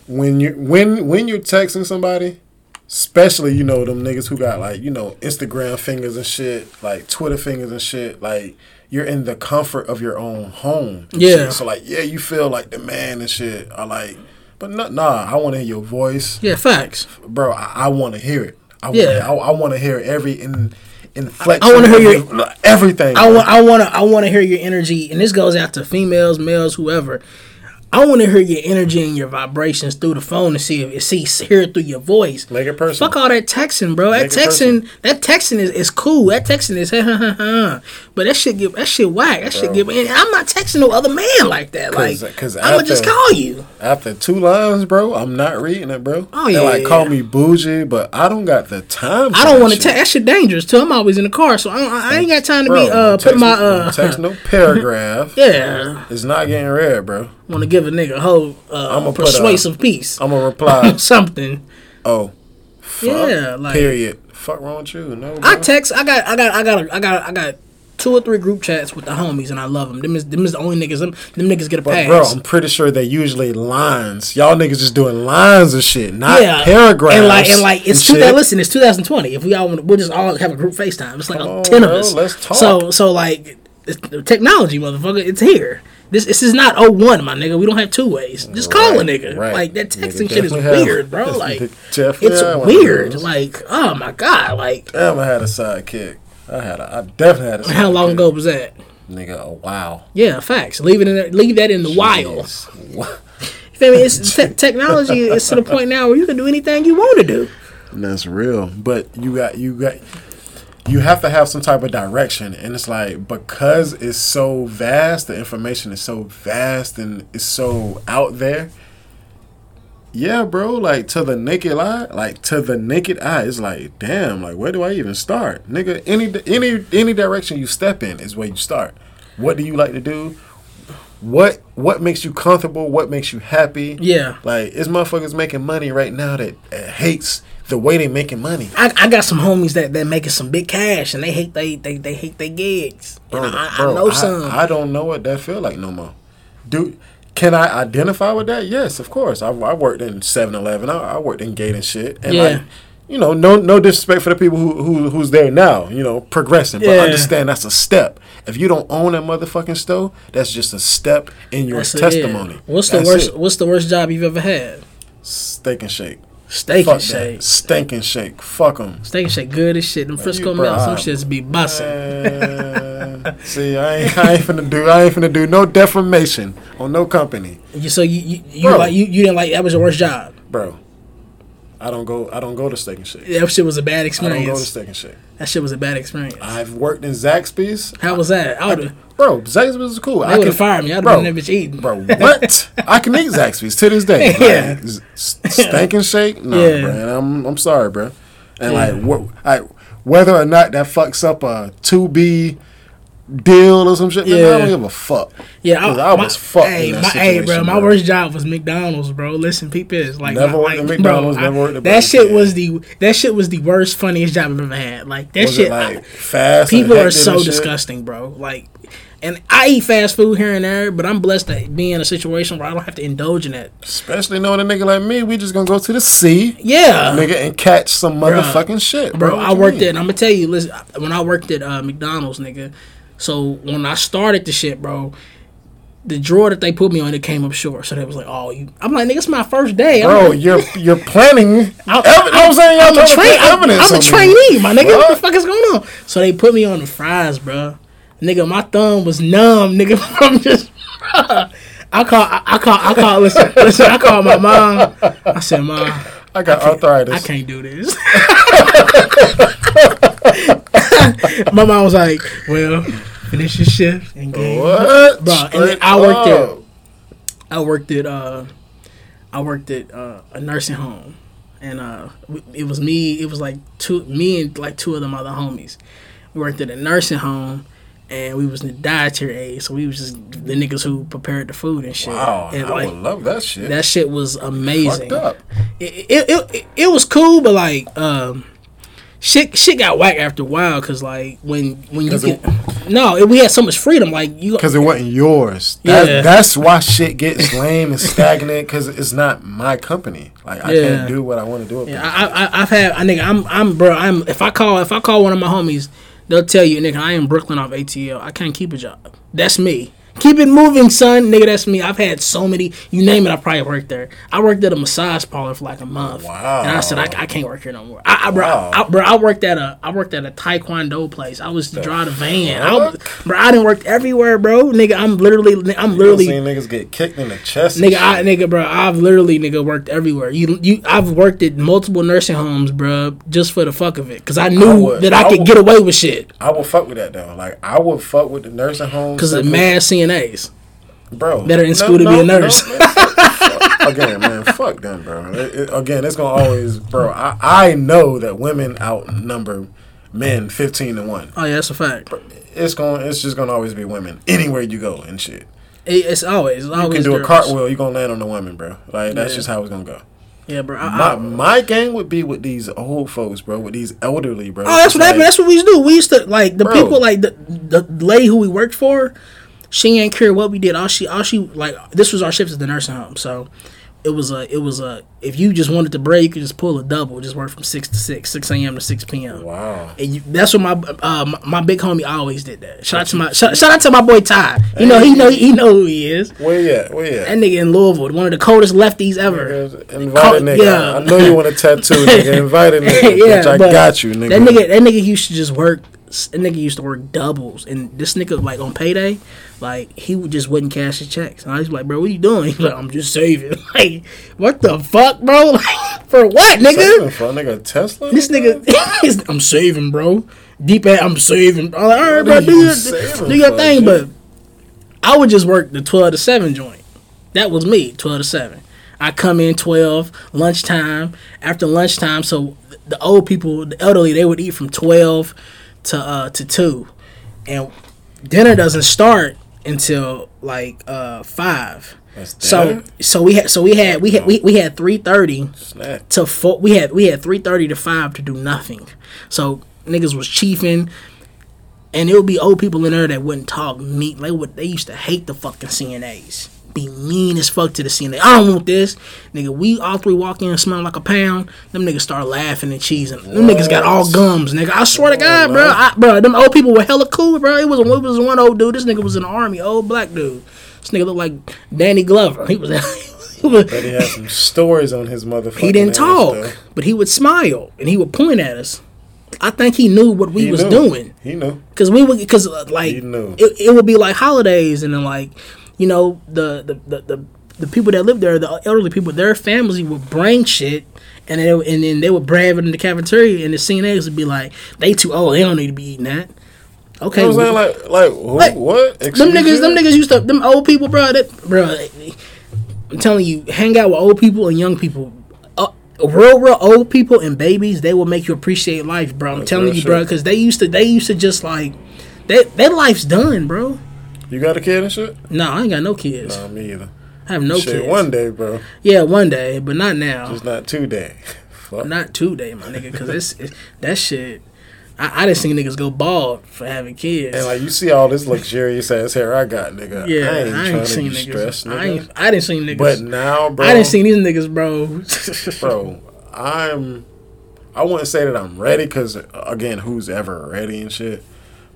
Speaker 2: when you when when you're texting somebody, especially you know them niggas who got like you know Instagram fingers and shit, like Twitter fingers and shit, like you're in the comfort of your own home.
Speaker 1: Yeah.
Speaker 2: shit. So like yeah, you feel like the man and shit. I like, but no, nah, I want to hear your voice,
Speaker 1: Yeah, facts.
Speaker 2: bro. I, I want to hear it. I
Speaker 1: Yeah.
Speaker 2: wanna, I, I want to hear every in. Inflection
Speaker 1: I wanna hear your-
Speaker 2: everything.
Speaker 1: I want, I want to, I want to hear your energy, and this goes out to females, males, whoever. I want to hear your energy and your vibrations through the phone to see if see hear it through your voice.
Speaker 2: Make it personal.
Speaker 1: Fuck all that texting, bro. That texting, that texting is, is cool. That texting is, ha ha ha ha. But that shit get that shit whack. That shit give. And I'm not texting no other man like that. Like,
Speaker 2: 'cause
Speaker 1: I'm gonna just call you.
Speaker 2: After two lines, bro, I'm not reading it, bro.
Speaker 1: Oh,
Speaker 2: They
Speaker 1: yeah,
Speaker 2: like call me bougie, but I don't got the time.
Speaker 1: I don't want to text. That shit dangerous too. I'm always in the car, so I, don't, I ain't got time to
Speaker 2: Bro,
Speaker 1: be uh put my uh
Speaker 2: text no paragraph.
Speaker 1: yeah.
Speaker 2: It's not getting read, bro.
Speaker 1: Want to give a nigga a whole uh, persuasive piece,
Speaker 2: I'm gonna reply.
Speaker 1: something.
Speaker 2: oh, fuck,
Speaker 1: Yeah, like-
Speaker 2: period. Fuck wrong with you? No, bro.
Speaker 1: I text. I got. I got. I got. I got. I got two or three group chats with the homies, and I love them. Them is, them is the only niggas. Them, them niggas get a
Speaker 2: But
Speaker 1: pass.
Speaker 2: bro, I'm pretty sure they usually lines. Y'all niggas just doing lines of shit, not
Speaker 1: yeah,
Speaker 2: paragraphs.
Speaker 1: And like, and like, it's two.
Speaker 2: shit.
Speaker 1: Listen, it's 2020. If we all want, we'll just all have a group FaceTime. It's like a
Speaker 2: on,
Speaker 1: ten of
Speaker 2: bro,
Speaker 1: us.
Speaker 2: let's talk.
Speaker 1: So, so like, it's, technology, motherfucker, it's here. This, this is not 01, my nigga. We don't have two ways. Just call a nigga.
Speaker 2: right.
Speaker 1: Like that
Speaker 2: Nigga
Speaker 1: texting shit is weird, bro. Like it's weird. Like oh my god. Like
Speaker 2: I had a sidekick. I had a, I definitely had a sidekick.
Speaker 1: how long ago was that?
Speaker 2: Nigga, a wow.
Speaker 1: Yeah, facts. Leave it in. Leave that in the wild.
Speaker 2: Jeez. What?
Speaker 1: You feel? It's te- technology is to the point now where you can do anything you want to do.
Speaker 2: That's real. But you got you got you have to have some type of direction and it's like because it's so vast, the information is so vast and it's so out there. Yeah, bro, like to the naked eye, like to the naked eye, it's like, damn, like where do I even start? Nigga, any any any direction you step in is where you start. What do you like to do? What what makes you comfortable? What makes you happy?
Speaker 1: Yeah.
Speaker 2: Like, it's motherfuckers making money right now that uh, hates the way they making money.
Speaker 1: I, I got some homies that that making some big cash and they hate they they, they hate their gigs. And
Speaker 2: Bro,
Speaker 1: I,
Speaker 2: bro,
Speaker 1: I know some.
Speaker 2: I, don't know what that feel like no more. Do can I identify with that? Yes, of course. I, I worked in 7-Eleven. I, I worked in gate and shit. And
Speaker 1: Yeah.
Speaker 2: like, you know, no no disrespect for the people who, who who's there now. You know, progressing, but
Speaker 1: Yeah.
Speaker 2: understand that's a step. If you don't own that motherfucking store, that's just a step in your
Speaker 1: That's
Speaker 2: testimony.
Speaker 1: yeah. What's the
Speaker 2: That's
Speaker 1: worst?
Speaker 2: it.
Speaker 1: What's the worst job you've ever had?
Speaker 2: Steak and shake.
Speaker 1: Steak
Speaker 2: Fuck
Speaker 1: and shake.
Speaker 2: that. Steak and shake. Fuck them.
Speaker 1: Steak and shake good as shit. Them Frisco
Speaker 2: bro,
Speaker 1: Melt, some shits be busting.
Speaker 2: See, I ain't, I ain't finna do. I ain't finna do no defamation on no company,
Speaker 1: You, so you you, you, like you, you didn't like that was your worst job.
Speaker 2: bro. I don't go. I don't go to Steak and Shake.
Speaker 1: That shit was a bad experience.
Speaker 2: I don't go to. Steak and Shake.
Speaker 1: That shit was a bad experience.
Speaker 2: I've worked in Zaxby's.
Speaker 1: How was that? I would.
Speaker 2: Bro, Zaxby's was cool.
Speaker 1: They
Speaker 2: I
Speaker 1: would have fired me. I'd
Speaker 2: bro,
Speaker 1: have been that bitch eating.
Speaker 2: Bro, what? I can eat Zaxby's to this day. Like,
Speaker 1: Yeah.
Speaker 2: s- Steak and Shake? No,
Speaker 1: Yeah.
Speaker 2: man. I'm I'm sorry, bro. And
Speaker 1: Yeah.
Speaker 2: like, what, I, whether or not that fucks up a two B deal or some shit, man, I don't give a fuck.
Speaker 1: Yeah,
Speaker 2: 'Cause I
Speaker 1: my-
Speaker 2: was fucked in
Speaker 1: Hey,
Speaker 2: that
Speaker 1: my, hey, bro,
Speaker 2: situation,
Speaker 1: my worst job was McDonald's, bro. Listen, peep is like,
Speaker 2: Never
Speaker 1: my-
Speaker 2: worked at McDonald's,
Speaker 1: bro,
Speaker 2: never
Speaker 1: I-
Speaker 2: worked at
Speaker 1: That shit was the that shit was the worst, funniest job I've ever had. Like that
Speaker 2: Was
Speaker 1: shit,
Speaker 2: it
Speaker 1: I-
Speaker 2: like fast?
Speaker 1: people are so disgusting, bro. Like, and I eat fast food here and there, but I'm blessed to be in a situation where I don't have to indulge in it.
Speaker 2: Especially knowing a nigga like me, we just gonna go to the sea,
Speaker 1: Yeah,
Speaker 2: nigga, and catch some motherfucking shit,
Speaker 1: bro.
Speaker 2: bro.
Speaker 1: I worked
Speaker 2: mean?
Speaker 1: at. I'm gonna tell you. Listen, when I worked at uh, McDonald's, nigga. So when I started the shit, bro, the drawer that they put me on it came up short. So they was like, "Oh, you." I'm like, "Nigga, it's my first day." I'm
Speaker 2: Bro,
Speaker 1: like,
Speaker 2: you're you're planning.
Speaker 1: I-
Speaker 2: ev- I'm saying y'all
Speaker 1: I'm a,
Speaker 2: trying to
Speaker 1: train, I'm, I'm a trainee, my nigga. What the
Speaker 2: Fuck.
Speaker 1: is going on? So they put me on the fries, bro. Nigga, my thumb was numb, nigga, from just. I call, I, I call, I call. Listen, listen. I called my mom. I said, "Mom,
Speaker 2: I got arthritis.
Speaker 1: I can't do this." my mom was like, "Well, finish your shift and game."
Speaker 2: What?
Speaker 1: Bro, and then I worked there.
Speaker 2: up.
Speaker 1: I worked at uh, I worked at uh, a nursing home, and uh, it was me. It was like two, me and like two of them other homies. We worked at a nursing home, and we was in the dietary aid, so we was just the niggas who prepared the food and shit.
Speaker 2: Wow,
Speaker 1: and
Speaker 2: I
Speaker 1: like
Speaker 2: would love that shit.
Speaker 1: that shit was amazing.
Speaker 2: fucked up.
Speaker 1: It, it, it, it, it was cool, but like um, shit shit got whack after a while because like when when you get
Speaker 2: it-
Speaker 1: no, it, we had so much freedom. Like you,
Speaker 2: Because it wasn't yours. That,
Speaker 1: Yeah.
Speaker 2: That's why shit gets lame and stagnant. Because it's not my company. Like I
Speaker 1: Yeah.
Speaker 2: can't do what I want to do.
Speaker 1: Yeah. I, I, I've had, I nigga, I'm, I'm, bro, I'm. If I call, if I call one of my homies, they'll tell you, nigga, I am Brooklyn off ATL. I can't keep a job. That's me. Keep it moving, son, nigga. That's me. I've had so many. You name it, I probably worked there. I worked at a massage parlor for like a month.
Speaker 2: Wow.
Speaker 1: And I said, I, I can't work here no more. I, I, bro,
Speaker 2: Wow.
Speaker 1: I, bro, I worked at a, I worked at a taekwondo place. I was to drive the van. I, bro, I didn't work everywhere, bro. Nigga, I'm literally, I'm
Speaker 2: You
Speaker 1: literally.
Speaker 2: seen niggas get kicked in the chest.
Speaker 1: Nigga. I, nigga, bro, I've literally, nigga, worked everywhere. You, you, I've worked at multiple nursing homes, bro, just for the fuck of it, cause I knew
Speaker 2: would-
Speaker 1: that I,
Speaker 2: I
Speaker 1: could
Speaker 2: would-
Speaker 1: get away with shit,
Speaker 2: I would fuck with that though. Like I would fuck with the nursing homes.
Speaker 1: cause of mad CNAs.
Speaker 2: bro
Speaker 1: that are in school to be a nurse.
Speaker 2: man, fuck- fuck- again, man, fuck them, bro. It- it- again, it's gonna always, bro. I, I know that women outnumber men fifteen to one.
Speaker 1: Oh yeah, that's a fact.
Speaker 2: It's going. It's just gonna always be women anywhere you go and shit.
Speaker 1: It, it's always, it's
Speaker 2: You can do a cartwheel, you gonna land on the woman, bro. Like that's
Speaker 1: Yeah.
Speaker 2: just how it's gonna go.
Speaker 1: Yeah, bro. I,
Speaker 2: My
Speaker 1: I,
Speaker 2: my gang would be with these old folks, bro. With these elderly, bro.
Speaker 1: oh, that's what happened. That's what we used to do. We used to like the
Speaker 2: Bro.
Speaker 1: people, like the the lady who we worked for. She ain't care what we did. All she, all she like. This was our shift at the nursing home, so it was a, it was a. If you just wanted to break, you could just pull a double. Just work from six to six, six a.m. to six p.m.
Speaker 2: Wow.
Speaker 1: And you, that's what my uh, my, my big homie always did that. Shout out to my shout, shout out to my boy Ty. You know he know he know who he is.
Speaker 2: Where you at? Where you
Speaker 1: That nigga in Louisville, one of the coldest lefties ever.
Speaker 2: Invited nigga.
Speaker 1: yeah.
Speaker 2: I know you want a tattoo, nigga. Invite a nigga.
Speaker 1: yeah,
Speaker 2: bitch, I got you, nigga.
Speaker 1: That nigga that nigga used to just work. That nigga used to work doubles, and this nigga like on payday, like he would just wouldn't cash his checks. And I was like, bro, what you doing? He's like, I'm just saving. Like, what the fuck, bro? Like, for what, nigga?
Speaker 2: For a nigga Tesla.
Speaker 1: This nigga, I'm saving, bro. Deep at, I'm saving. I'm like, all right, bro, do your, do your thing. But I would just work the 12 to 7 joint. That was me, 12 to 7. I come in 12, lunchtime. After lunchtime, so the old people, the elderly, they would eat from 12 to uh to 2. And dinner doesn't start until like uh 5. So so we had so we had we had we, we had 3:30
Speaker 2: Snap.
Speaker 1: to four. We had we had three thirty to five to do nothing. So niggas was chiefing, and it would be old people in there that wouldn't talk meat. They would they used to hate the fucking CNAs. Be mean as fuck to the CNA. I don't want this, nigga. We all three walk in smelling like a pound. Them niggas start laughing and cheesing. Them niggas got all gums, nigga. I swear to God, bro. I, bro, them old people were hella cool, bro. It was it was one old dude. This nigga was in the army, old black dude. This nigga looked like Danny Glover. He was. he was
Speaker 2: But he had some stories on his motherfucking.
Speaker 1: he didn't talk,
Speaker 2: though.
Speaker 1: but he would smile and he would point at us. I think he knew what we
Speaker 2: He
Speaker 1: was
Speaker 2: knew.
Speaker 1: doing
Speaker 2: He knew.
Speaker 1: because we would because uh, like it, it would be like holidays and then like you know the the the, the the people that live there, the elderly people, their families would bring shit. And, they, and then they would brave it in the cafeteria, and the CNAs would be like, "They too old. They don't need to be eating that." Okay,
Speaker 2: You know what I'm saying? Like, like, who,
Speaker 1: Like,
Speaker 2: what?
Speaker 1: them
Speaker 2: Excuse
Speaker 1: niggas, them niggas used to, them old people, bro. That, bro, I'm telling you, hang out with old people and young people. Uh, real, real old people and babies, they will make you appreciate life, bro. I'm
Speaker 2: That's
Speaker 1: telling you, bro, because they used to, they used to just like, that, that life's done, bro.
Speaker 2: You got a kid and shit?
Speaker 1: No, I ain't got no kids.
Speaker 2: Nah, me either.
Speaker 1: I have no
Speaker 2: shit,
Speaker 1: kids.
Speaker 2: one day, bro.
Speaker 1: Yeah, one day, but not now.
Speaker 2: Just not two day. Fuck.
Speaker 1: not today, my nigga, because it's, it's that shit. I, I didn't see niggas go bald for having kids.
Speaker 2: And like you see all this luxurious ass hair I got, nigga.
Speaker 1: yeah,
Speaker 2: I ain't
Speaker 1: I
Speaker 2: trying
Speaker 1: ain't
Speaker 2: to
Speaker 1: seen
Speaker 2: be
Speaker 1: niggas.
Speaker 2: stressed,
Speaker 1: I
Speaker 2: nigga.
Speaker 1: ain't. I didn't see niggas.
Speaker 2: But now, bro,
Speaker 1: I didn't see these niggas, bro.
Speaker 2: bro. I'm. I wouldn't say that I'm ready because again, who's ever ready and shit.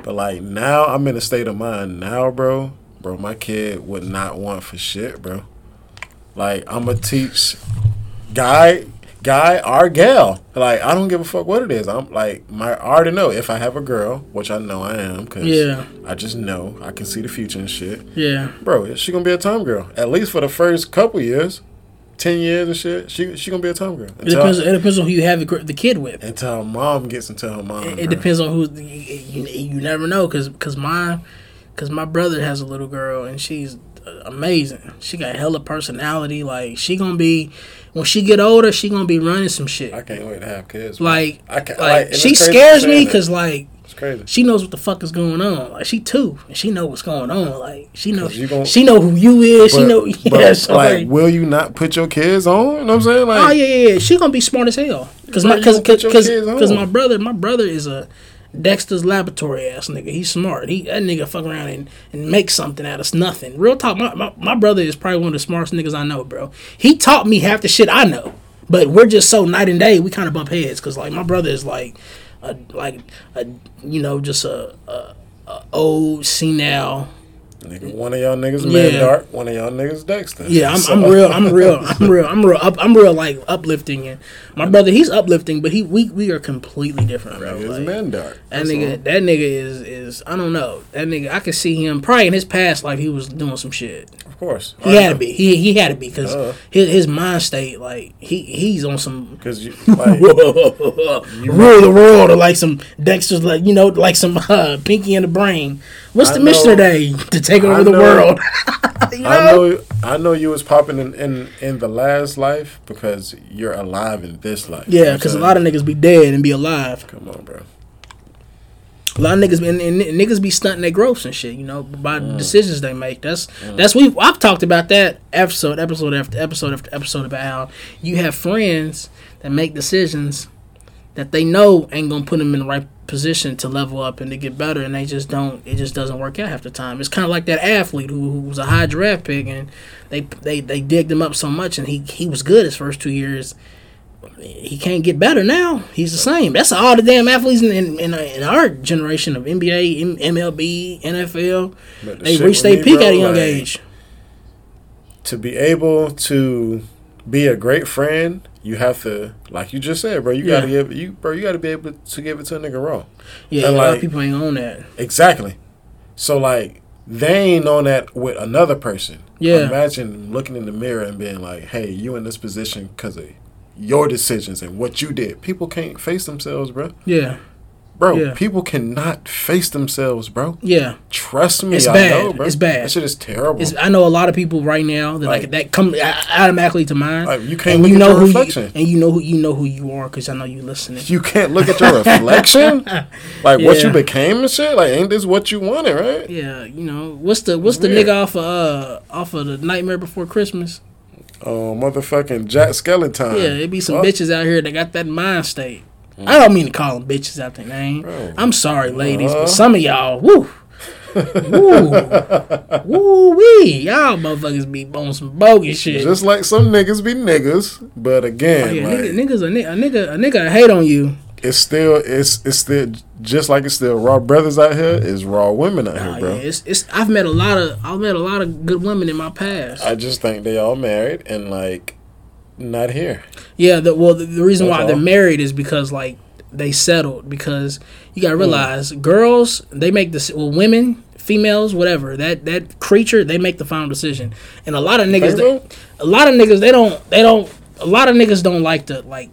Speaker 2: But like now, I'm in a state of mind now, bro. Bro, my kid would not want for shit, bro. Like I'm gonna teach guy, guy or gal. Like I don't give a fuck what it is. I'm like my I already know if I have a girl, which I know I am, cause
Speaker 1: Yeah.
Speaker 2: I just know I can see the future and shit.
Speaker 1: yeah,
Speaker 2: Bro, she gonna be a time girl at least for the first couple years, ten years and shit. She she gonna be a girl
Speaker 1: it depends. It depends on who you have the, kid with.
Speaker 2: until her mom gets into her mom.
Speaker 1: It, it depends on who. You, you, never know, cause cause my cause my brother has a little girl and she's amazing. She got a hella personality. Like she gonna be when she get older, she gonna be running some shit.
Speaker 2: I can't wait to have kids.
Speaker 1: Like
Speaker 2: I can't,
Speaker 1: like,
Speaker 2: and
Speaker 1: she scares me because like
Speaker 2: it's crazy.
Speaker 1: she knows what the fuck is going on. Like she too, and she know what's going on. Like she knows
Speaker 2: 'Cause you gon-
Speaker 1: she know who you is. she
Speaker 2: But-
Speaker 1: know yeah.
Speaker 2: but,
Speaker 1: so,
Speaker 2: like,
Speaker 1: like,
Speaker 2: will you not put your kids on? You know what I'm saying? Like,
Speaker 1: oh yeah, yeah, yeah. She gonna be smart as hell. Cause my cause cause cause, 'cause my brother my brother is a Dexter's laboratory ass nigga. He's smart. He that nigga fuck around and, and make something out of nothing. Real talk. My, my my brother is probably one of the smartest niggas I know, bro. He taught me half the shit I know. But we're just so night and day. We kind of bump heads because like my brother is like, a, like a you know just a, a, a old senile
Speaker 2: nigga, one of y'all niggas
Speaker 1: Yeah.
Speaker 2: man dark, one of y'all niggas Dexter.
Speaker 1: Yeah, I'm,
Speaker 2: So-
Speaker 1: I'm real. I'm real. I'm real. I'm real. Up, I'm real. Like uplifting, and my brother, he's uplifting, but he we we are completely different, bro.
Speaker 2: Niggas
Speaker 1: Like,
Speaker 2: man dark.
Speaker 1: that
Speaker 2: That's
Speaker 1: nigga,
Speaker 2: all.
Speaker 1: that nigga is is I don't know. That nigga, I could see him probably in his past life he was doing some shit.
Speaker 2: Course.
Speaker 1: He had to be. He he had to be because
Speaker 2: Uh.
Speaker 1: his his mind state like he he's on some
Speaker 2: Because you, like,
Speaker 1: rule the world or like some Dexter's like you know like some uh, Pinky in the Brain. What's
Speaker 2: I
Speaker 1: the mission today to take over the world? you know?
Speaker 2: I know, I know you was popping in, in, in the last life because you're alive in this life.
Speaker 1: Yeah, because a lot of niggas be dead and be alive.
Speaker 2: Come on, bro.
Speaker 1: A lot of niggas be and, and niggas be stunting their growths and shit, you know, by
Speaker 2: Mm.
Speaker 1: decisions they make. That's that's we I've talked about that episode, episode after episode after episode about how you have friends that make decisions that they know ain't gonna put them in the right position to level up and to get better, and they just don't. It just doesn't work out half the time. It's kind of like that athlete who, who was a high draft pick, and they they they digged him up so much, and he he was good his first two years. He can't get better now. He's the same. That's all the damn athletes in in, in, in our generation of NBA, M- MLB, NFL.
Speaker 2: The
Speaker 1: They reached their peak
Speaker 2: bro,
Speaker 1: at a young
Speaker 2: like,
Speaker 1: age.
Speaker 2: To be able to be a great friend, you have to, like you just said, bro. You
Speaker 1: Yeah.
Speaker 2: gotta give you, bro. You gotta be able to give it to a nigga raw.
Speaker 1: Yeah,
Speaker 2: and
Speaker 1: a lot of people ain't on that.
Speaker 2: Exactly. So like they ain't on that with another person.
Speaker 1: Yeah.
Speaker 2: Imagine looking in the mirror and being like, "Hey, you in this position because of your decisions and what you did." People can't face themselves, bro.
Speaker 1: Yeah,
Speaker 2: Bro,
Speaker 1: Yeah.
Speaker 2: people cannot face themselves, bro.
Speaker 1: yeah.
Speaker 2: Trust me,
Speaker 1: It's
Speaker 2: I
Speaker 1: bad.
Speaker 2: know, bro.
Speaker 1: It's bad.
Speaker 2: That shit is terrible.
Speaker 1: It's, I know a lot of people right now that like,
Speaker 2: Like-
Speaker 1: that come automatically to mind.
Speaker 2: Like, you can't look
Speaker 1: you
Speaker 2: at
Speaker 1: know
Speaker 2: your
Speaker 1: who
Speaker 2: reflection.
Speaker 1: You, and you know who you know who you are because I know you listening.
Speaker 2: you can't look at your reflection, like what you became and shit. Like, ain't this what you wanted, right?
Speaker 1: Yeah, you know what's the what's the
Speaker 2: Weird.
Speaker 1: nigga off of uh off of the Nightmare Before Christmas?
Speaker 2: Oh, motherfucking Jack Skeleton.
Speaker 1: Yeah, it be some
Speaker 2: Fuck.
Speaker 1: bitches out here that got that mind state. I don't mean to call them bitches out their name.
Speaker 2: Bro.
Speaker 1: I'm sorry, ladies,
Speaker 2: Uh-huh.
Speaker 1: but some of y'all, woo, woo, woo wee, y'all motherfuckers be on some bogus shit.
Speaker 2: Just like some niggas be niggas, but again,
Speaker 1: Oh, yeah,
Speaker 2: like,
Speaker 1: nigga, niggas, a nigga, a nigga, a nigga hate on you.
Speaker 2: It's still it's it's still just like it's still raw brothers out here. It's raw women out
Speaker 1: Oh,
Speaker 2: here, bro.
Speaker 1: yeah, it's, it's. I've met a lot of, I've met a lot of good women in my past.
Speaker 2: I just think they all married and like not here.
Speaker 1: Yeah, the, well, the, the reason
Speaker 2: That's
Speaker 1: why they're married is because like they settled. Because you gotta mm. realize, girls they make this. Well, women females, whatever that that creature, they make the final decision. And a lot of niggas, they, a lot of niggas, they don't, they don't. A lot of niggas don't like to like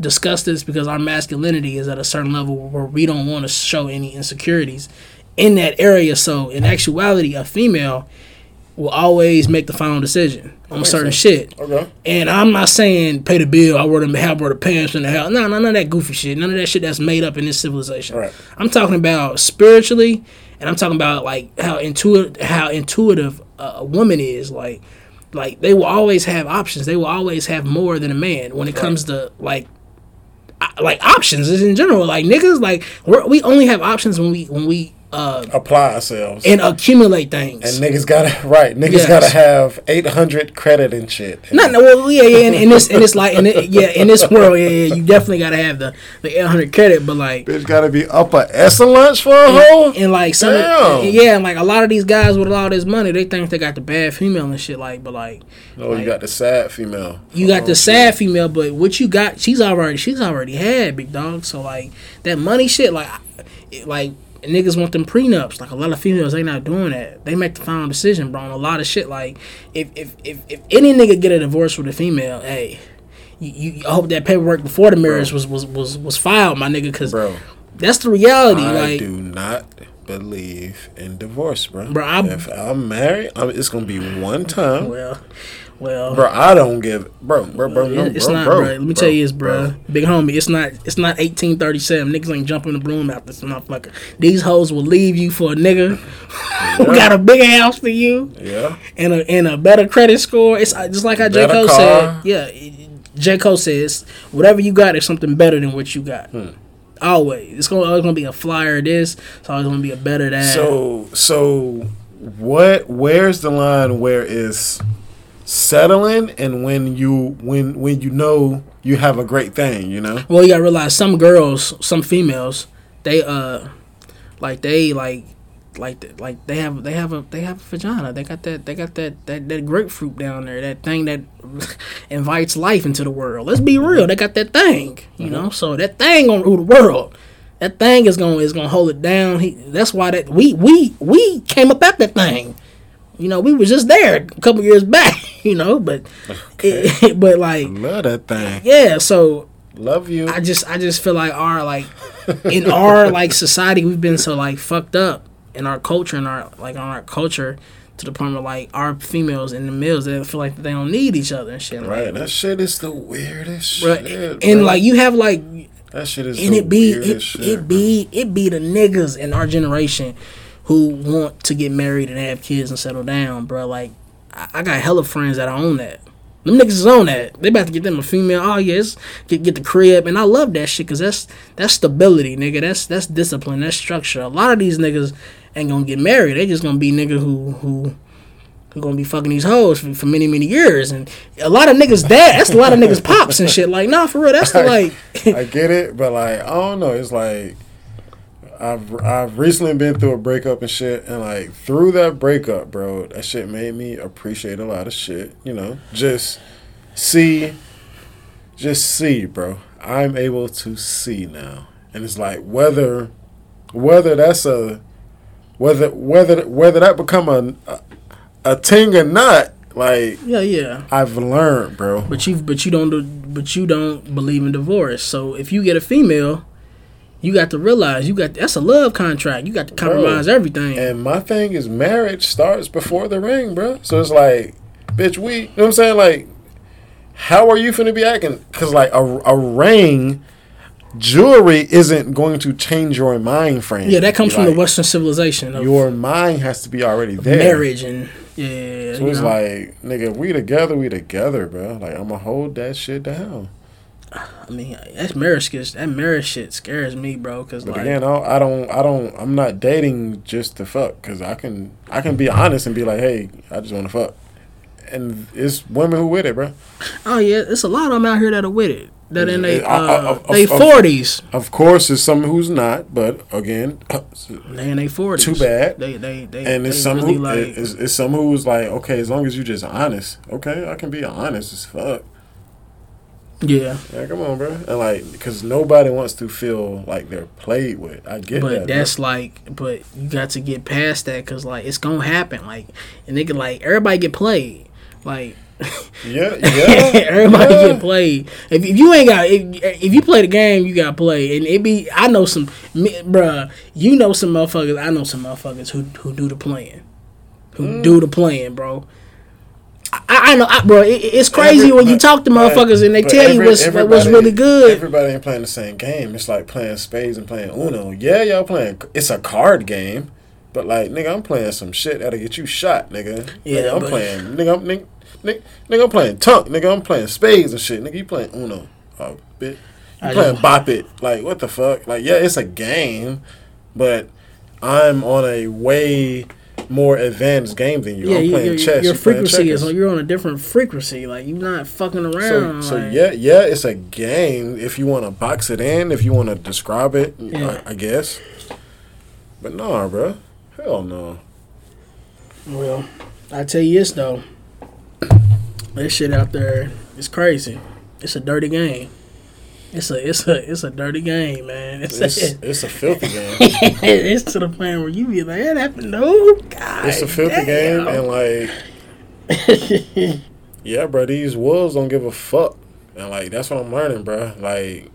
Speaker 1: discuss this because our masculinity is at a certain level where we don't want to show any insecurities in that area. So in actuality, a female will always make the final decision on certain shit.
Speaker 2: Okay.
Speaker 1: And I'm not saying pay the bill, I wear the I wear the pants and the hell. No, none of that goofy shit. None of that shit that's made up in this civilization.
Speaker 2: Right.
Speaker 1: I'm talking about spiritually, and I'm talking about like how intuitive how intuitive a, a woman is. Like, like they will always have options. They will always have more than a man when it comes to like. Like options in general, like niggas, like we only have options when we when we uh
Speaker 2: Apply ourselves.
Speaker 1: and accumulate things.
Speaker 2: And niggas gotta right. Niggas
Speaker 1: Yes.
Speaker 2: gotta have eight hundred credit and shit.
Speaker 1: Not no, well, yeah, yeah, in, in this, in this, like, in it, yeah, in this world, yeah, yeah, you definitely gotta have the the 800 credit, but like,
Speaker 2: Bitch gotta be upper excellence for a hoe.
Speaker 1: and like some,
Speaker 2: Damn.
Speaker 1: yeah, and like a lot of these guys with all this money, they think they got the bad female and shit, like, but like,
Speaker 2: Oh, you got the sad female.
Speaker 1: you got
Speaker 2: Oh,
Speaker 1: the sad female, but what you got, she's already, she's already had big dog. So like that money shit, like, it- like niggas want them prenups. Like a lot of females, they not doing that. They make the final decision, bro. On a lot of shit. Like if if if, if any nigga get a divorce with a female, hey. You, you, I hope that paperwork before the marriage was, was, was, was filed, my nigga, because
Speaker 2: Bro,
Speaker 1: that's the reality.
Speaker 2: I
Speaker 1: like,
Speaker 2: do not believe in divorce, bro.
Speaker 1: Bro, I'm-
Speaker 2: if I'm married, I'm, it's gonna be one time.
Speaker 1: well, well,
Speaker 2: Bro, I don't give, it. bro, bro, bro, no,
Speaker 1: it's
Speaker 2: bro,
Speaker 1: not,
Speaker 2: bro,
Speaker 1: bro. Let me tell you this, bro. Big homie, it's not, it's not 1837. Niggas ain't jumping the broom out this motherfucker. These hoes will leave you for a nigga who got a bigger house for you
Speaker 2: Yeah,
Speaker 1: and a and a better credit score. It's just like how J Cole said. Yeah, J Cole says whatever you got is something better than what you got.
Speaker 2: Hmm.
Speaker 1: Always, it's gonna always gonna be a flyer. This, it's always gonna be a better that.
Speaker 2: So, so what? Where's the line where is settling and when you when when you know you have a great thing, you know?
Speaker 1: Well, you gotta realize some girls, some females, they uh, like they like, like like they have they have a they have a vagina. They got that they got that that, that grapefruit down there. That thing that invites life into the world. Let's be real. They got that thing. You know, so that thing gonna rule the world. That thing is gonna is gonna hold it down. He, that's why that we we we came up at that thing. You know, we was just there a couple years back. You know, but but like
Speaker 2: Love that thing.
Speaker 1: yeah. So
Speaker 2: Love you.
Speaker 1: I just I just feel like our like in our like society we've been so like fucked up in our culture and our like on our culture to the point where like our females and the males they feel like they don't need each other and shit.
Speaker 2: right,
Speaker 1: Like,
Speaker 2: that shit is the weirdest
Speaker 1: bruh,
Speaker 2: shit.
Speaker 1: and
Speaker 2: bro.
Speaker 1: like you have like
Speaker 2: that shit is
Speaker 1: and it be
Speaker 2: weirdest
Speaker 1: it,
Speaker 2: shit.
Speaker 1: it be it be the niggas in our generation who want to get married and have kids and settle down, bro. Like I, I got hella friends that own that. Them niggas is on that. They about to get them a female. Oh yes, get get the crib, and I love that shit because that's that's stability, nigga. That's that's discipline. That's structure. A lot of these niggas ain't gonna get married. They just gonna be nigga who who who gonna be fucking these hoes for, for many many years. And a lot of niggas dad. That's a lot of niggas pops and shit. Like nah, for real. That's the like.
Speaker 2: I get it, but like I don't know. It's like I've I've recently been through a breakup and shit, and like through that breakup, bro, that shit made me appreciate a lot of shit. You know, just see, just see, bro. I'm able to see now, and it's like whether whether that's a whether whether whether that become a a, a ting or not. Like
Speaker 1: yeah, yeah.
Speaker 2: I've learned, bro.
Speaker 1: But you but you don't do, but you don't believe in divorce. So if you get a female, you got to realize you got that's a love contract. You got to compromise everything.
Speaker 2: And my thing is marriage starts before the ring, bro. So it's like, bitch, we, you know what I'm saying? Like, how are you finna be acting? Because, like, a, a ring, jewelry isn't going to change your mind frame.
Speaker 1: yeah, that comes from the Western civilization
Speaker 2: Your mind has to be already there.
Speaker 1: marriage and yeah.
Speaker 2: So it's
Speaker 1: know.
Speaker 2: like, nigga, we together, we together, bro. Like, I'm gonna hold that shit down.
Speaker 1: I mean, that's marriage. That marriage shit scares me, bro. Because
Speaker 2: But
Speaker 1: like,
Speaker 2: again, I don't, I don't, I don't, I'm not dating just to fuck. Cause I can, I can be honest and be like, hey, I just want to fuck. And it's women who with it, bro.
Speaker 1: oh yeah, it's a lot of them out here that are with it. That in they uh, they forties.
Speaker 2: Of course, there's some who's not, but again,
Speaker 1: They in they forties.
Speaker 2: Too bad.
Speaker 1: They they they.
Speaker 2: and
Speaker 1: they
Speaker 2: it's some
Speaker 1: really
Speaker 2: who
Speaker 1: like.
Speaker 2: it's, it's some who's like, okay, as long as you just honest, okay, I can be honest as fuck.
Speaker 1: Yeah,
Speaker 2: Yeah, come on, bro. And like, because nobody wants to feel like they're played with. I get
Speaker 1: but
Speaker 2: that. bro.
Speaker 1: that's like, but you got to get past that because like it's gonna happen. Like, and nigga, like everybody get played. Like
Speaker 2: yeah, yeah.
Speaker 1: everybody
Speaker 2: yeah.
Speaker 1: get played. If, if you ain't got, if, if you play the game, you got to play. And it be, I know some, me, bruh. You know some motherfuckers. I know some motherfuckers who who do the playing, who
Speaker 2: Mm.
Speaker 1: do the playing, bro. I, I know, I, bro. It, it's crazy
Speaker 2: Every-
Speaker 1: when you talk to
Speaker 2: but-
Speaker 1: motherfuckers and they
Speaker 2: but
Speaker 1: tell you what's what's really good.
Speaker 2: Everybody ain't playing the same game. It's like playing spades and playing Uno. Yeah, y'all playing. It's a card game, but like nigga, I'm playing some shit that'll get you shot, nigga.
Speaker 1: Yeah,
Speaker 2: Nigga, I'm
Speaker 1: but-
Speaker 2: playing. Nigga, I'm nigga, nigga, nigga, I'm playing tunk. Nigga, I'm playing spades and shit. Nigga, you playing Uno. Oh, bitch. You
Speaker 1: I
Speaker 2: playing
Speaker 1: know.
Speaker 2: Bop It. Like, what the fuck? Like, yeah, it's a game, but I'm on a way more advanced game than you.
Speaker 1: Yeah,
Speaker 2: I'm
Speaker 1: you,
Speaker 2: playing
Speaker 1: your,
Speaker 2: chess.
Speaker 1: your frequency is you're on a different frequency. Like you're not fucking
Speaker 2: So,
Speaker 1: around.
Speaker 2: so
Speaker 1: like-
Speaker 2: yeah, yeah, it's a game. If you want to box it in, if you want to describe it,
Speaker 1: Yeah.
Speaker 2: I, I guess. But nah, bro, hell no.
Speaker 1: Well, I tell you this though, this shit out there is crazy. It's a dirty game. It's a it's a it's a dirty game, man. It's
Speaker 2: It's
Speaker 1: a,
Speaker 2: it's a filthy game.
Speaker 1: it's to the point where you be like, that happened. No, God,
Speaker 2: It's a filthy
Speaker 1: damn.
Speaker 2: game, and like, yeah, bro, these wolves don't give a fuck, and like that's what I'm learning, bro. Like,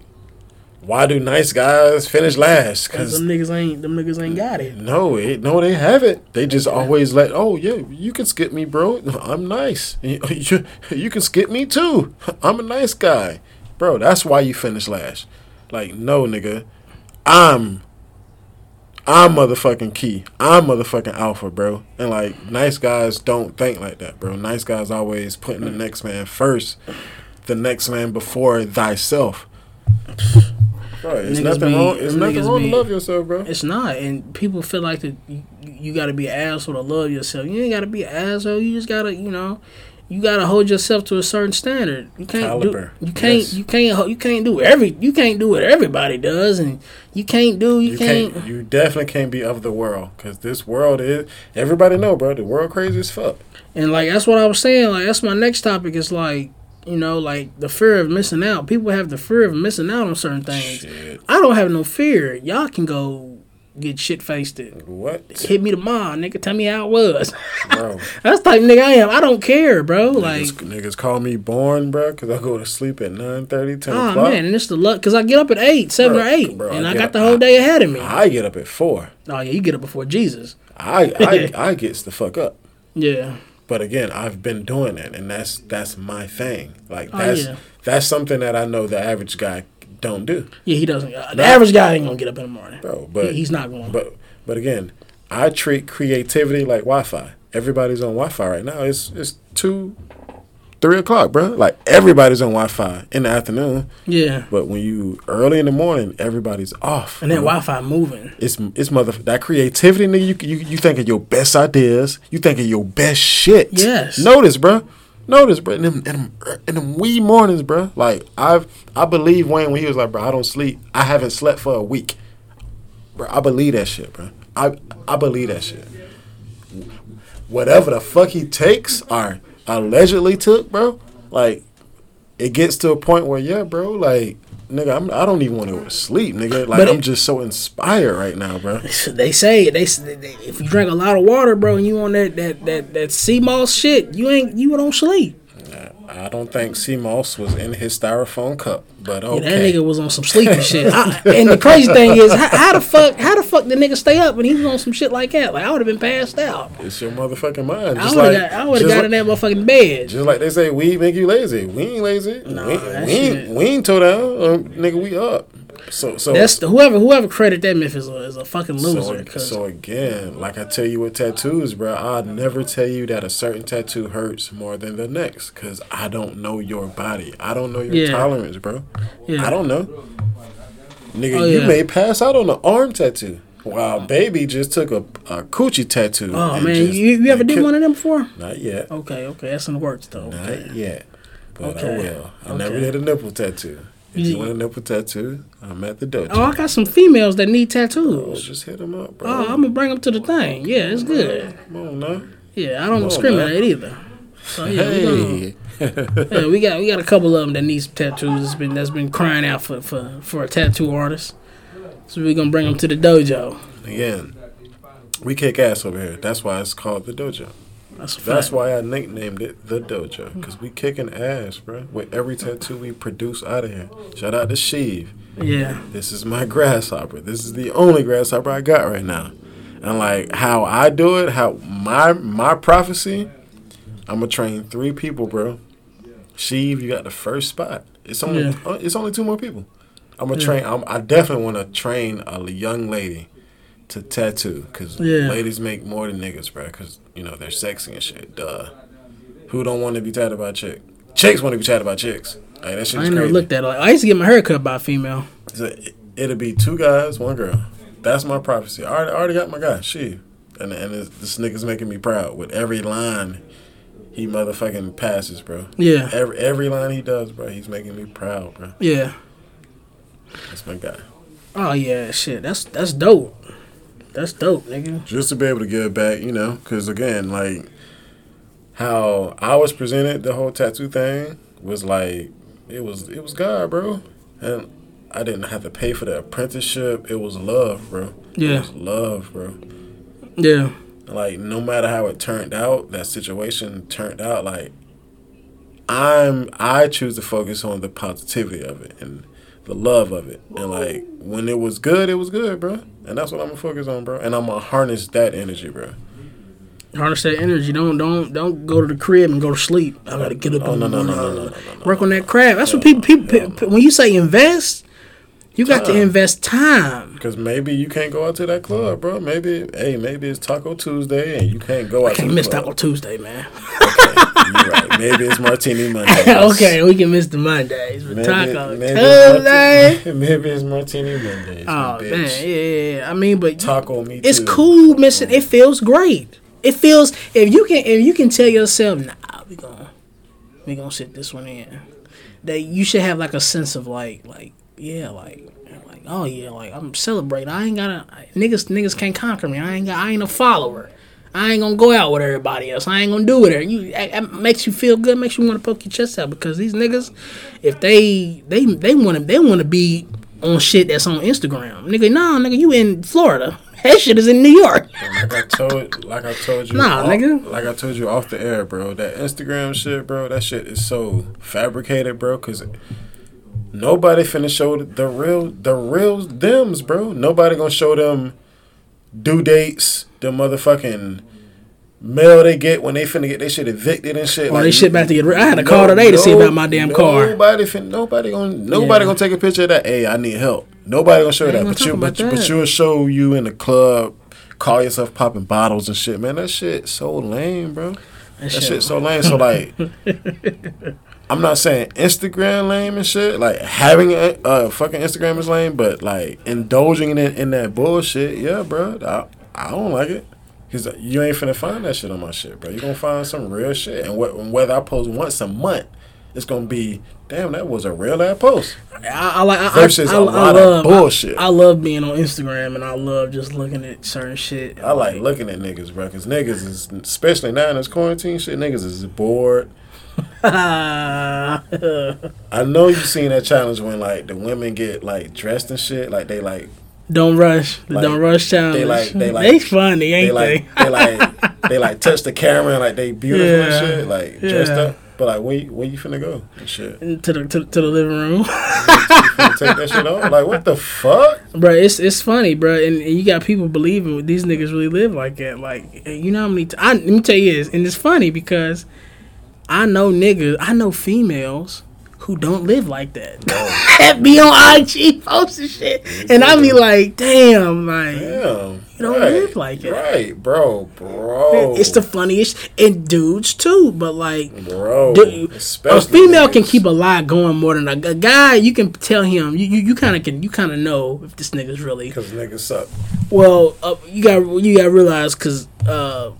Speaker 2: why do nice guys finish last?
Speaker 1: Cause them niggas ain't them niggas ain't got it.
Speaker 2: No, it, no, they haven't. They just always let. Oh yeah, you can skip me, bro. I'm nice. You, you, you can skip me too. I'm a nice guy, bro. That's why you finished last. Like no, nigga. I'm. I'm motherfucking key. I'm motherfucking alpha, bro. And like nice guys don't think like that, bro. Nice guys always putting the next man first, the next man before thyself. Bro, it's
Speaker 1: Niggas
Speaker 2: nothing
Speaker 1: be-
Speaker 2: wrong. It's nothing wrong
Speaker 1: be-
Speaker 2: to love yourself, bro.
Speaker 1: It's not, and people feel like that you, you got to be an asshole to love yourself. You ain't got to be an asshole. You just gotta, you know, you gotta hold yourself to a certain standard. You can't
Speaker 2: Caliber.
Speaker 1: do, you can't,
Speaker 2: Yes.
Speaker 1: you can't, you can't do every, you can't do what everybody does, and you can't do, you,
Speaker 2: You
Speaker 1: can't.
Speaker 2: can't. You definitely can't be of the world because this world is. Everybody know, bro. The world crazy as fuck.
Speaker 1: And like that's what I was saying. Like that's my next topic. Is like you know, like the fear of missing out. People have the fear of missing out on certain things.
Speaker 2: Shit.
Speaker 1: I don't have no fear. Y'all can go get shit faced. It
Speaker 2: What,
Speaker 1: hit me tomorrow, nigga. Tell me how it was.
Speaker 2: bro?
Speaker 1: That's the type of nigga I am. I don't care, bro. Like,
Speaker 2: niggas, niggas call me born, bro, because I go to sleep at 9 10
Speaker 1: oh
Speaker 2: o'clock.
Speaker 1: man, and it's the luck because I get up at eight, seven
Speaker 2: Bro,
Speaker 1: or eight,
Speaker 2: bro,
Speaker 1: and
Speaker 2: I
Speaker 1: I got
Speaker 2: up-
Speaker 1: the whole day ahead of me.
Speaker 2: I get up at 4.
Speaker 1: oh yeah, you get up before Jesus.
Speaker 2: I, I, I gets the fuck up.
Speaker 1: Yeah,
Speaker 2: But again, I've been doing it, and that's that's my thing. Like
Speaker 1: Oh,
Speaker 2: that's
Speaker 1: yeah.
Speaker 2: that's something that I know the average guy don't do,
Speaker 1: yeah. He doesn't. Uh, the average guy ain't gonna get up in the morning,
Speaker 2: bro. But
Speaker 1: He- he's not going.
Speaker 2: But but again, I treat creativity like Wi-Fi. Everybody's on Wi-Fi right now. It's it's two, three o'clock, bro. Like everybody's on Wi-Fi in the afternoon.
Speaker 1: yeah,
Speaker 2: But when you early in the morning, everybody's off.
Speaker 1: and that. Wi-Fi moving.
Speaker 2: It's it's mother that creativity, nigga. You you you think of your best ideas. You think of your best shit.
Speaker 1: Yes.
Speaker 2: Notice, bro. Notice, bro. In them, in them in them wee mornings, bro. Like I've I believe Wayne when he was like, bro, I don't sleep. I haven't slept for a week. Bro, I believe that shit, bro. I I believe that shit. Whatever the fuck he takes or allegedly took, bro. Like it gets to a point where yeah, bro. Like nigga, I'm, I don't even want to go to sleep, nigga. Like I'm just so inspired right now, bro.
Speaker 1: They say they, they if you drink a lot of water, bro, and you on that that that that sea moss shit, you ain't you don't sleep.
Speaker 2: I don't think sea moss was in his styrofoam cup, but
Speaker 1: Yeah,
Speaker 2: okay.
Speaker 1: that nigga was on some sleepy shit. I, and the crazy thing is, how, how the fuck, how the fuck the nigga stay up when he was on some shit like that? Like I would have been passed out.
Speaker 2: It's your motherfucking mind.
Speaker 1: I would have
Speaker 2: like,
Speaker 1: got, got in that motherfucking bed.
Speaker 2: just like they say, weed make you lazy. We ain't lazy.
Speaker 1: Nah,
Speaker 2: we, we ain't, we ain't toe down. Um, nigga, we up. So so
Speaker 1: That's the, whoever whoever credit that myth is a, is a fucking loser.
Speaker 2: so, so again, like I tell you with tattoos, bro, I'd never tell you that a certain tattoo hurts more than the next because I don't know your body. I don't know your
Speaker 1: Yeah.
Speaker 2: tolerance, bro.
Speaker 1: yeah.
Speaker 2: I don't know. Nigga,
Speaker 1: Oh,
Speaker 2: you may pass out on an arm tattoo. While baby just took a, a coochie tattoo.
Speaker 1: Oh man,
Speaker 2: just-
Speaker 1: you, you ever did one of them before?
Speaker 2: Not yet.
Speaker 1: Okay, okay, that's in the works though.
Speaker 2: Not
Speaker 1: Okay.
Speaker 2: yet. But I
Speaker 1: Okay.
Speaker 2: will. I never
Speaker 1: Okay.
Speaker 2: did a nipple tattoo. If
Speaker 1: You-
Speaker 2: want a nipple tattoo, I'm at the dojo.
Speaker 1: Oh, I got some females that need
Speaker 2: Oh,
Speaker 1: tattoos.
Speaker 2: just hit them up, bro.
Speaker 1: Oh, I'm gonna bring them to the thing. Yeah, it's good.
Speaker 2: Come on now.
Speaker 1: Yeah, I don't
Speaker 2: on,
Speaker 1: discriminate either. So yeah, we gonna,
Speaker 2: Hey.
Speaker 1: yeah, we got we got a couple of them that needs tattoos. That's been that's been crying out for for for a tattoo artist. So we're gonna bring them to the dojo.
Speaker 2: Again, we kick ass over here. That's why it's called the dojo.
Speaker 1: That's.
Speaker 2: That's why I nicknamed it the dojo. Because we kicking ass, bro. With every tattoo we produce out of here. Shout out to Sheev.
Speaker 1: Yeah,
Speaker 2: This is my grasshopper. This is the only grasshopper I got right now. And like how I do it, how my my prophecy, I'm gonna train three people, bro. Sheev, you got the first spot. It's only
Speaker 1: Yeah.
Speaker 2: uh, it's only two more people. I'm gonna
Speaker 1: Yeah.
Speaker 2: train. I'm, I definitely want to train a young lady to tattoo because
Speaker 1: Yeah.
Speaker 2: ladies make more than niggas, bro. Because you know they're sexy and shit. Duh. Who don't want to be tattooed by a chick? Chicks want to be tattooed by chicks. Like that shit
Speaker 1: I ain't never looked at it. Like, I used to get my hair cut by a female.
Speaker 2: So it- it'll be two guys, one girl. That's my prophecy. I already, I already got my guy, she. And and this, this nigga's making me proud with every line he motherfucking passes, bro.
Speaker 1: Yeah,
Speaker 2: Every every line he does, bro, he's making me proud, bro.
Speaker 1: yeah.
Speaker 2: That's my guy.
Speaker 1: Oh yeah, shit. That's that's dope. That's dope, nigga.
Speaker 2: Just to be able to give back, you know, because again, like how I was presented, the whole tattoo thing was like it was it was God, bro, and I didn't have to pay for the apprenticeship. It was love, bro.
Speaker 1: Yeah.
Speaker 2: it was love, bro.
Speaker 1: Yeah,
Speaker 2: like no matter how it turned out that situation turned out like i'm i choose to focus on the positivity of it and the love of it and like when it was good it was good bro and that's what i'm gonna focus on bro and i'm gonna harness that energy bro
Speaker 1: harness that energy. Don't don't don't go to the crib and go to sleep. I gotta get up
Speaker 2: Oh,
Speaker 1: on
Speaker 2: no,
Speaker 1: the
Speaker 2: no, no, no, no, no, no,
Speaker 1: Work on that craft. That's what people people when you say invest, you got to invest time.
Speaker 2: because maybe you can't go out to that club bro maybe hey maybe it's taco tuesday and you can't go out
Speaker 1: Can't
Speaker 2: to
Speaker 1: miss. Taco Tuesday, man.
Speaker 2: Right maybe it's martini monday
Speaker 1: okay, we can miss the Mondays, but
Speaker 2: maybe,
Speaker 1: Taco
Speaker 2: maybe it's
Speaker 1: Tuesday.
Speaker 2: martini, maybe it's martini mondays
Speaker 1: Oh man, yeah, yeah, yeah. I mean, but
Speaker 2: taco me
Speaker 1: it's
Speaker 2: too.
Speaker 1: cool missing. It feels great. It feels if you can if you can tell yourself, nah, we gonna we gonna sit this one in. That you should have like a sense of like like yeah like like oh yeah like I'm celebrating. I ain't gotta niggas niggas can't conquer me. I ain't got I ain't a follower. I ain't gonna go out with everybody else. I ain't gonna do it. You it, it makes you feel good. Makes you want to poke your chest out because these niggas, if they they they want to they want to be on shit that's on Instagram. Nigga, nah, nigga, you in Florida. That shit is in New York.
Speaker 2: Like I told, like I told you,
Speaker 1: Nah,
Speaker 2: off-
Speaker 1: nigga.
Speaker 2: Like I told you off the air, bro. That Instagram shit, bro. That shit is so fabricated, bro. Cause nobody finna show the real, the real them's, bro. Nobody gonna show them due dates, the motherfucking mail they get when they finna get their shit evicted and shit.
Speaker 1: Oh, they shit about to get rid- I had a call today to see about my damn car.
Speaker 2: Nobody fin, nobody gonna, nobody
Speaker 1: Yeah.
Speaker 2: gonna take a picture of that. Hey, I need help. Nobody gonna show
Speaker 1: They
Speaker 2: that, but
Speaker 1: gonna
Speaker 2: but, you- but
Speaker 1: that.
Speaker 2: you'll show you in the club, call yourself popping bottles and shit. Man, that shit so lame, bro. That shit so lame. So like, I'm not saying Instagram lame and shit. Like having a uh, fucking Instagram is lame, but like indulging in in that bullshit, yeah, bro. I, I don't like it. Cause you ain't finna find that shit on my shit, bro. You gonna find some real shit, and wh- whether I post once a month, it's gonna be damn. That was a real ass post.
Speaker 1: I, I like I,
Speaker 2: Versus
Speaker 1: I,
Speaker 2: a
Speaker 1: I,
Speaker 2: lot
Speaker 1: I
Speaker 2: of bullshit.
Speaker 1: I, I love being on Instagram and I love just looking at certain shit.
Speaker 2: I like looking at niggas, bro. Cause niggas is, especially now in this quarantine shit, niggas is bored. I know you've seen that challenge when like the women get like dressed and shit, like they like
Speaker 1: don't rush. The
Speaker 2: Like,
Speaker 1: don't rush challenge.
Speaker 2: they like- they like-
Speaker 1: they funny, ain't
Speaker 2: they like they like they like touch the camera and like they beautiful
Speaker 1: Yeah.
Speaker 2: and shit, like dressed
Speaker 1: Yeah.
Speaker 2: up. But like where where you finna go and shit?
Speaker 1: to the to, to the living room.
Speaker 2: Take that shit off? Like what the fuck?
Speaker 1: bro, it's it's funny, bro, and, and you got people believing these niggas really live like that. Like, you know how many? T- I, let me tell you this, and it's funny because I know niggas, I know females who don't live like that. that be on IG posting shit, and I be like, damn, like.
Speaker 2: Damn.
Speaker 1: You don't
Speaker 2: right,
Speaker 1: live like it.
Speaker 2: Right, bro, bro.
Speaker 1: It's the funniest, and dudes too. But like,
Speaker 2: bro.
Speaker 1: dude, a female can keep a lie going more than a, a guy. You can tell him. You you, you kind of can. You kind of know if this nigga's really.
Speaker 2: Cause niggas suck.
Speaker 1: Well, uh, you got you got to realize because uh,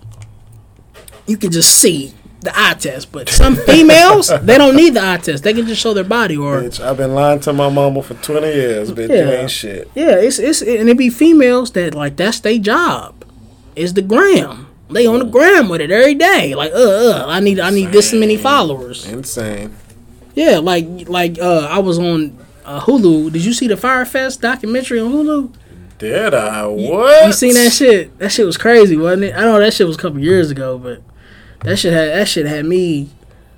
Speaker 1: you can just see the eye test. But some females, they don't need the eye test. They can just show their body or.
Speaker 2: Bitch, I've been lying to my mama for 20 years, bitch. You
Speaker 1: Yeah.
Speaker 2: ain't shit.
Speaker 1: Yeah, it's it's and it be females that like that's their job, is the gram. They on the gram with it every day. Like, uh, uh, I need, I need this many followers.
Speaker 2: Insane.
Speaker 1: Yeah, like, like, uh, I was on uh, Hulu. Did you see the Fyre Fest documentary on Hulu?
Speaker 2: Did I? What?
Speaker 1: You seen that shit? That shit was crazy, wasn't it? I know that shit was a couple years ago, but that shit had that shit had me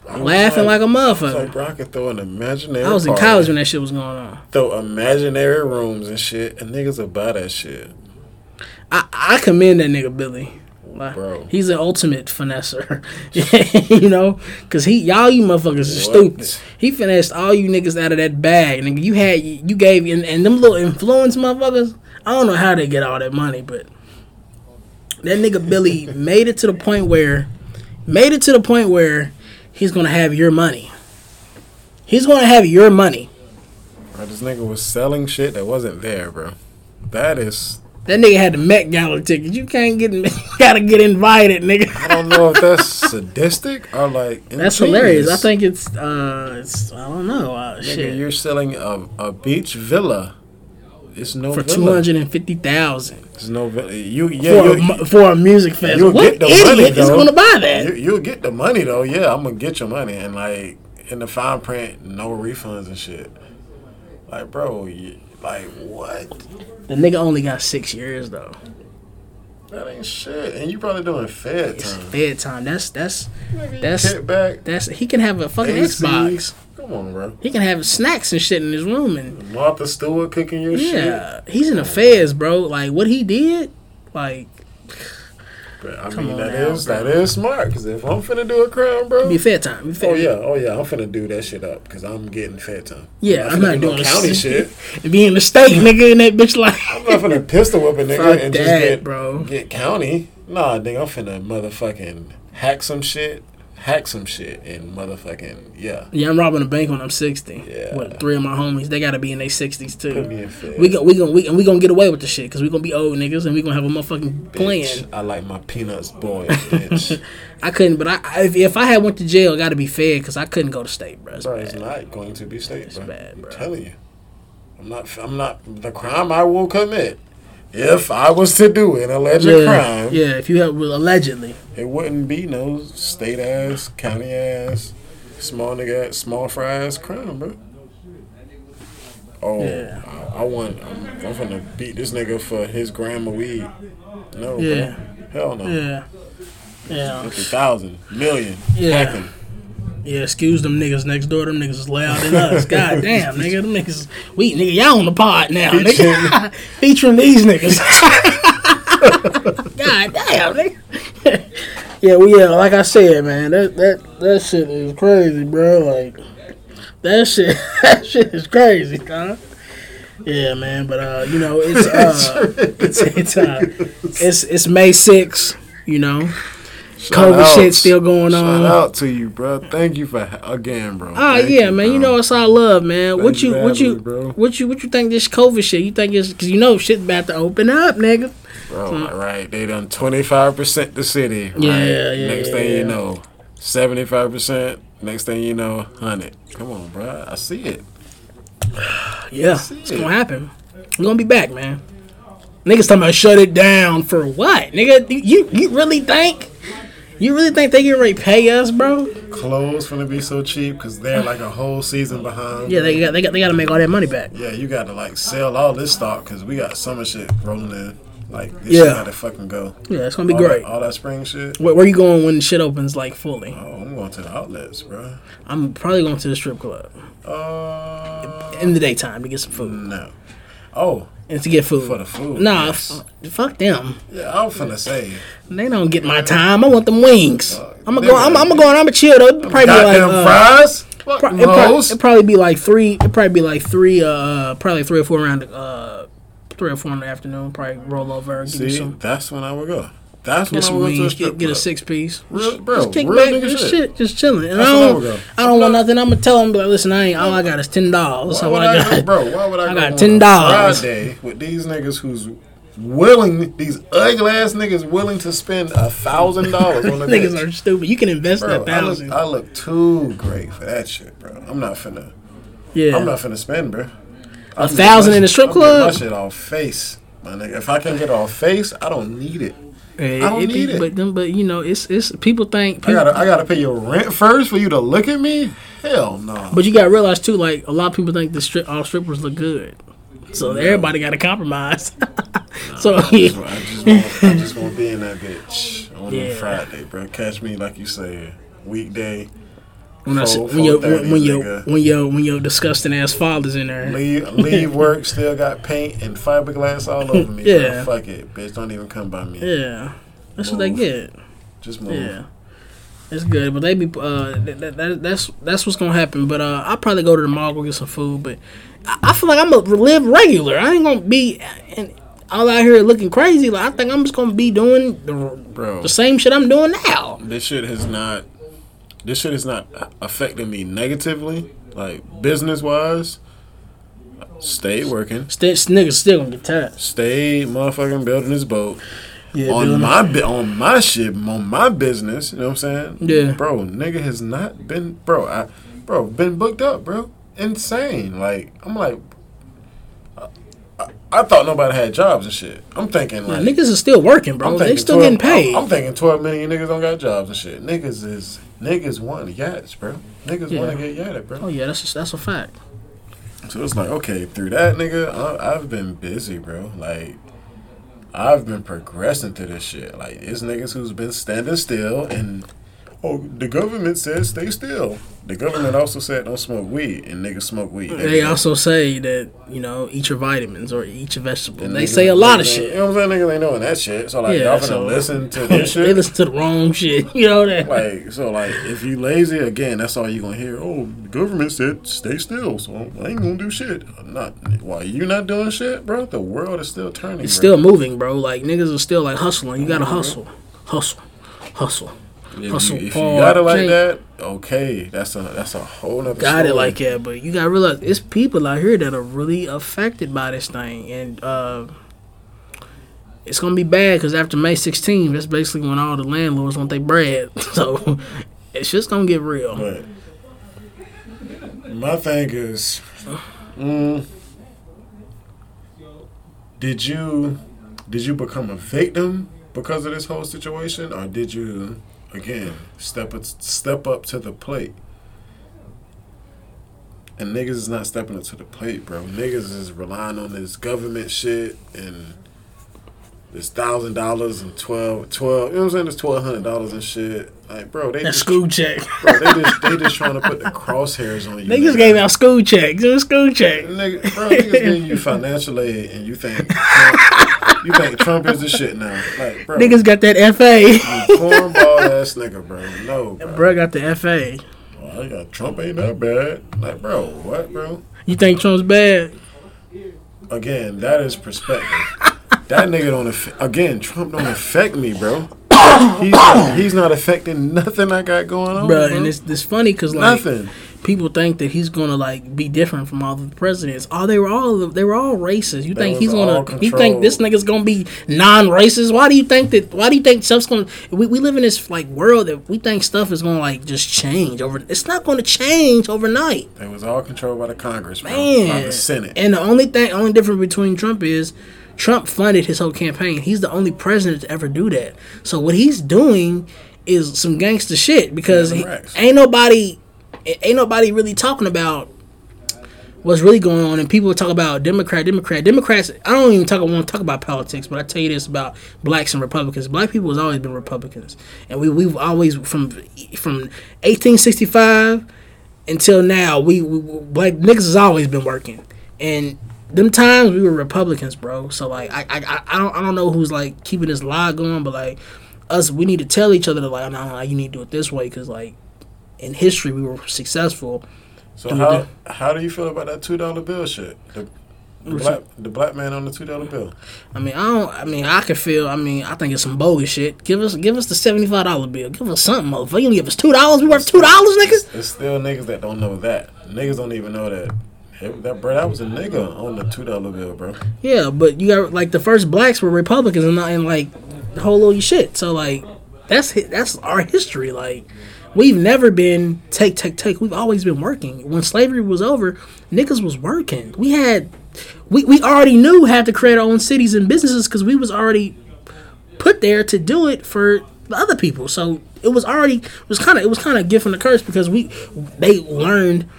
Speaker 1: laughing like, a motherfucker.
Speaker 2: like, bro, I could throw an imaginary.
Speaker 1: I was in college when that shit was going on.
Speaker 2: Throw imaginary rooms and shit, and niggas will buy that shit.
Speaker 1: I, I commend that nigga Billy. Like,
Speaker 2: Bro.
Speaker 1: He's an ultimate finesser, you know, cause he y'all you motherfuckers
Speaker 2: What?
Speaker 1: stupid. He finessed all you niggas out of that bag, nigga. You had you gave and, and them little influence motherfuckers. I don't know how they get all that money, but that nigga Billy made it to the point where made it to the point where he's gonna have your money. He's gonna have your money.
Speaker 2: Bro, this nigga was selling shit that wasn't there, bro. That is.
Speaker 1: That nigga had the Met Gala ticket. You can't get, you gotta get invited, nigga.
Speaker 2: I don't know if that's sadistic or like.
Speaker 1: That's hilarious. I think it's, uh, it's I don't know, uh,
Speaker 2: Nigga,
Speaker 1: shit.
Speaker 2: you're selling a, a beach villa. It's no
Speaker 1: For two hundred and fifty thousand
Speaker 2: It's no. You
Speaker 1: for,
Speaker 2: yeah.
Speaker 1: a,
Speaker 2: You,
Speaker 1: mu- for a music festival.
Speaker 2: you'll
Speaker 1: What
Speaker 2: get the
Speaker 1: idiot
Speaker 2: money
Speaker 1: is going to buy that?
Speaker 2: You, you'll get the money though. Yeah, I'm gonna get your money and like in the fine print, no refunds and shit. Like, bro, you, like what?
Speaker 1: the nigga only got six years though.
Speaker 2: That ain't shit. And you probably doing fed
Speaker 1: It's
Speaker 2: time.
Speaker 1: fed time. That's that's
Speaker 2: Nigga,
Speaker 1: that's-
Speaker 2: back.
Speaker 1: that's he can have a fucking
Speaker 2: AC.
Speaker 1: Xbox.
Speaker 2: Come on, bro.
Speaker 1: He can have snacks and shit in his room and
Speaker 2: Martha Stewart cooking your shit.
Speaker 1: yeah, he's in the feds, bro. Like what he did, like
Speaker 2: But, I
Speaker 1: Come
Speaker 2: mean, that
Speaker 1: now,
Speaker 2: is
Speaker 1: bro.
Speaker 2: that is smart. Because if I'm finna do a crime, bro.
Speaker 1: be fed time. Be fed.
Speaker 2: Oh yeah, oh yeah, I'm finna do that shit up because I'm getting fed time.
Speaker 1: Yeah, I'm
Speaker 2: finna
Speaker 1: not
Speaker 2: do no
Speaker 1: doing
Speaker 2: county shit.
Speaker 1: Be in the state, nigga, in that bitch like.
Speaker 2: I'm not finna pistol whip a nigga
Speaker 1: Fuck
Speaker 2: and just get
Speaker 1: bro.
Speaker 2: get county. Nah, nigga, I'm finna motherfucking hack some shit, hack some shit, and motherfucking yeah,
Speaker 1: Yeah, I'm robbing a bank when I'm 60.
Speaker 2: Yeah.
Speaker 1: With three of my homies, they gotta be in their 60s
Speaker 2: put me
Speaker 1: too.
Speaker 2: in fed.
Speaker 1: We gon' we gon' we, and we gonna get away with the shit because we gonna be old niggas and we gonna have a motherfucking
Speaker 2: Bitch,
Speaker 1: plan.
Speaker 2: I like my peanuts boy, bitch.
Speaker 1: I couldn't, but I, I if, if I had went to jail, gotta be fed because I couldn't go to state, bro. It's
Speaker 2: bro, it's not going to be state, bro.
Speaker 1: bad, bro.
Speaker 2: I'm telling you, I'm not. I'm not. The crime I will commit, if I was to do an alleged
Speaker 1: Yeah,
Speaker 2: crime,
Speaker 1: yeah. If you have well, allegedly,
Speaker 2: It wouldn't be no state ass, county ass, small nigga, ass, small fry ass crime, bro. Oh,
Speaker 1: Yeah.
Speaker 2: I, I want. I'm, I'm gonna beat this nigga for his grandma weed. No,
Speaker 1: Yeah.
Speaker 2: bro. Hell no.
Speaker 1: yeah, yeah,
Speaker 2: Fifty thousand, million,
Speaker 1: Yeah.
Speaker 2: hacking.
Speaker 1: Yeah. Excuse them niggas next door. Them niggas is loud than us. God damn, nigga. Them niggas. We nigga, y'all on the pod now, nigga. Featuring these niggas. God damn, nigga. yeah, well, yeah. Like I said, man, that that that shit is crazy, bro. Like that shit, that shit is crazy, huh? Yeah, man. But uh, you know, it's uh, it's it's uh, it's it's May 6th, You know,
Speaker 2: Shout
Speaker 1: COVID
Speaker 2: out.
Speaker 1: shit still going
Speaker 2: Shout
Speaker 1: on.
Speaker 2: Shout out to you, bro. Thank you for again, bro.
Speaker 1: Ah,
Speaker 2: Thank
Speaker 1: yeah, man. You know it's all love, man. what
Speaker 2: Thank
Speaker 1: you,
Speaker 2: you
Speaker 1: what you,
Speaker 2: me, bro.
Speaker 1: what you, what you think this COVID shit? You think it's because you know shit about to open up, nigga.
Speaker 2: Bro, right. They done 25% the city. Right?
Speaker 1: Yeah, yeah,
Speaker 2: Next
Speaker 1: yeah,
Speaker 2: thing
Speaker 1: yeah.
Speaker 2: you know, 75%. Next thing you know, 100. Come on, bro. I see it.
Speaker 1: Yeah,
Speaker 2: see
Speaker 1: it's
Speaker 2: it.
Speaker 1: gonna happen. We're gonna be back, man. Niggas talking about shut it down for what, nigga? You you really think? You really think they get ready to pay us, bro?
Speaker 2: Clothes finna be so cheap because they're like a whole season behind.
Speaker 1: Yeah, they got they got they got to make all that money back.
Speaker 2: Yeah, you got to like sell all this stock because we got summer shit rolling in. Like, this
Speaker 1: Yeah.
Speaker 2: shit got to fucking go.
Speaker 1: Yeah, it's gonna be
Speaker 2: all
Speaker 1: great.
Speaker 2: That, all that spring shit.
Speaker 1: Where, where you going when shit opens like fully?
Speaker 2: Oh, I'm going to the outlets, bro.
Speaker 1: I'm probably going to the strip club
Speaker 2: Uh,
Speaker 1: in the daytime to get some food
Speaker 2: no. Oh,
Speaker 1: and to get food.
Speaker 2: for the food.
Speaker 1: Nah,
Speaker 2: yes.
Speaker 1: f- fuck them.
Speaker 2: Yeah, I was finna say.
Speaker 1: They don't get my time. I want them wings. I'm gonna go. I'm, I'm gonna go. and I'm gonna chill though. It'd probably be like uh,
Speaker 2: fries.
Speaker 1: Pro- it
Speaker 2: hoes.
Speaker 1: it'd probably be like three. It'd probably be like three. Uh, probably three or four around. Uh, three or four in the afternoon. Probably roll over.
Speaker 2: See,
Speaker 1: some.
Speaker 2: that's when I would go. That's
Speaker 1: Get
Speaker 2: I
Speaker 1: some
Speaker 2: would go to a
Speaker 1: wings. Get, get a six piece.
Speaker 2: Real- bro,
Speaker 1: just kick
Speaker 2: real
Speaker 1: back. Just
Speaker 2: shit.
Speaker 1: Just chilling. And
Speaker 2: That's
Speaker 1: I don't. I don't want nothing. I'm gonna tell them. Like, listen, I ain't. All I got is ten dollars.
Speaker 2: Why would
Speaker 1: I
Speaker 2: I go,
Speaker 1: got.
Speaker 2: bro? Why would I,
Speaker 1: I
Speaker 2: go
Speaker 1: got $10.
Speaker 2: Friday with these niggas who's willing, these ugly ass niggas willing to spend a thousand dollars on a
Speaker 1: Niggas
Speaker 2: bitch.
Speaker 1: are stupid. You can invest
Speaker 2: Bro,
Speaker 1: that
Speaker 2: I look,
Speaker 1: thousand.
Speaker 2: I look too great for that shit, bro. I'm not finna.
Speaker 1: yeah.
Speaker 2: I'm not finna spend, bro.
Speaker 1: A thousand in the strip
Speaker 2: I'm
Speaker 1: club?
Speaker 2: My shit off face, my nigga. If I can get off face, I don't need it.
Speaker 1: I
Speaker 2: don't need it.
Speaker 1: But them, but you know, it's it's people think.
Speaker 2: I gotta I gotta pay your rent first for you to look at me. Hell no.
Speaker 1: but you gotta realize too, like a lot of people think the strip all strippers look good, so everybody got to compromise. so
Speaker 2: I just, I just want, I just want to be in that bitch on
Speaker 1: Yeah.
Speaker 2: Friday, bro. Catch me like you say, weekday.
Speaker 1: When I,
Speaker 2: Four-
Speaker 1: when your
Speaker 2: 4:30,
Speaker 1: when your when your when your disgusting ass father's in there.
Speaker 2: Leave leave work, still got paint and fiberglass all over me.
Speaker 1: Yeah.
Speaker 2: bro. Fuck it, bitch. Don't even come by me.
Speaker 1: Yeah, that's what they get.
Speaker 2: Just move.
Speaker 1: Yeah, it's good, but they be uh that, that, that, that's that's what's gonna happen. But uh, I'll probably go to the mall go get some food. But I, I feel like I'm gonna live regular. I ain't gonna be and all out here looking crazy. Like I think I'm just gonna be doing the,
Speaker 2: Bro,
Speaker 1: the same shit I'm doing now.
Speaker 2: this shit has not. This shit is not affecting me negatively, like business wise. Stay working.
Speaker 1: Stay, niggas still gonna get tired.
Speaker 2: Stay motherfucking building this boat.
Speaker 1: Yeah,
Speaker 2: on my bi- on my shit, on my business. You know what I'm saying?
Speaker 1: Yeah.
Speaker 2: bro. Nigga has not been, bro. I, bro, been booked up, bro. Insane. Like I'm like, I, thought nobody had jobs and shit. I'm thinking like
Speaker 1: niggas is still working, bro. They still
Speaker 2: 12
Speaker 1: getting paid.
Speaker 2: I'm, I'm thinking 12 million niggas don't got jobs and shit. Niggas is niggas want yachts, bro. Niggas
Speaker 1: Yeah.
Speaker 2: want to get yatted, bro.
Speaker 1: oh yeah, that's just, that's a fact.
Speaker 2: So it's like, okay, through that nigga, I, I've been busy, bro. Like, I've been progressing through this shit. Like, it's niggas who's been standing still, and oh, the government says stay still. The government also said don't smoke weed, and niggas smoke weed.
Speaker 1: They also say that you know eat your vitamins or eat your vegetables.
Speaker 2: And
Speaker 1: They say a lot of shit.
Speaker 2: You know what I'm saying? Niggas ain't knowing that shit. So like,
Speaker 1: Yeah,
Speaker 2: y'all finna
Speaker 1: so-
Speaker 2: listen to this
Speaker 1: they listen to the wrong shit. You know that.
Speaker 2: Like so, like if you lazy again, that's all you gonna hear. Oh, the government said stay still, so I ain't gonna do shit. Not why you not doing shit, bro. The world is still turning.
Speaker 1: It's
Speaker 2: bro.
Speaker 1: still moving, bro. Like niggas are still like hustling. You gotta mm-hmm, hustle, hustle, hustle.
Speaker 2: If,
Speaker 1: hustle
Speaker 2: you, if you got it like
Speaker 1: can't-
Speaker 2: that, okay, that's a that's a whole nother.
Speaker 1: Got it like that, but you gotta realize it's people out here that are really affected by this thing, and uh, it's gonna be bad because after May 16th, that's basically when all the landlords want their bread. So it's just gonna get real.
Speaker 2: But my thing is, mm, did you did you become a victim because of this whole situation, or did you again step up, step up to the plate? And niggas is not stepping up to the plate, bro. Niggas is relying on this government shit and this thousand dollars and twelve, twelve. You know what I'm saying? This twelve hundred dollars and shit. Like, bro, they
Speaker 1: That
Speaker 2: just
Speaker 1: school check.
Speaker 2: Bro, they just they just trying to put the crosshairs on you.
Speaker 1: Niggas
Speaker 2: nigga.
Speaker 1: gave out school checks. It was school check.
Speaker 2: Nigga, bro, niggas giving you financial aid, and you think you think Trump is the shit now? Like, bro,
Speaker 1: Niggas got that FA.
Speaker 2: you cornball ass nigga, bro. No, bro.
Speaker 1: Bro got the FA.
Speaker 2: Well, I got Trump ain't that bad. Like, bro, what, bro?
Speaker 1: You think Trump's bad?
Speaker 2: Again, that is perspective. that nigga don't. Aff- again, Trump don't affect me, bro. He's not, he's not affecting nothing I got going on,
Speaker 1: Bro,
Speaker 2: bro.
Speaker 1: and it's, it's funny because like
Speaker 2: nothing.
Speaker 1: People think that he's gonna like be different from all the presidents. Oh, they were all they were all racist. You
Speaker 2: They
Speaker 1: think he's gonna?
Speaker 2: all
Speaker 1: You think this nigga's gonna be non-racist? Why do you think that? Why do you think stuff's gonna? We, we live in this like world that we think stuff is gonna like just change over. It's not gonna change overnight,
Speaker 2: It was all controlled by the Congress, bro.
Speaker 1: man.
Speaker 2: By the Senate.
Speaker 1: And the only thing, only difference between Trump is. Trump funded his whole campaign. He's the only president to ever do that. So what he's doing is some gangster shit because he, ain't nobody ain't nobody really talking about what's really going on. And people talk about democrat democrat democrats i don't even talk I want to talk about politics but i tell you this about blacks and republicans. Black people has always been republicans. And we, we've always from from 1865 until now we, we black niggas has always been working. And them times we were republicans bro. So like i i, I- don't i don't know who's like keeping this lie going but like us we need to tell each other that like no, no, you need to do it this way because like in history we were successful
Speaker 2: So how how do you feel about that two dollar bill shit? The, the black the black man on the two dollar bill.
Speaker 1: I mean, I don't. I mean, I can feel. I mean, I think it's some bogus shit. Give us, give us the seventy five dollar bill. Give us something, motherfucker. You give us two dollars? We worth two dollars, niggas.
Speaker 2: It's still niggas that don't know that. Niggas don't even know that. That bro, that was a nigga on the two dollar bill, bro.
Speaker 1: Yeah, but you got like the first blacks were Republicans and not in like the whole little shit. So like that's that's our history. Like we've never been take take take. We've always been working. When slavery was over, niggas was working. We had we we already knew how to create our own cities and businesses because we was already put there to do it for the other people. So it was already it was kind of it was kind of gift and a curse because we they learned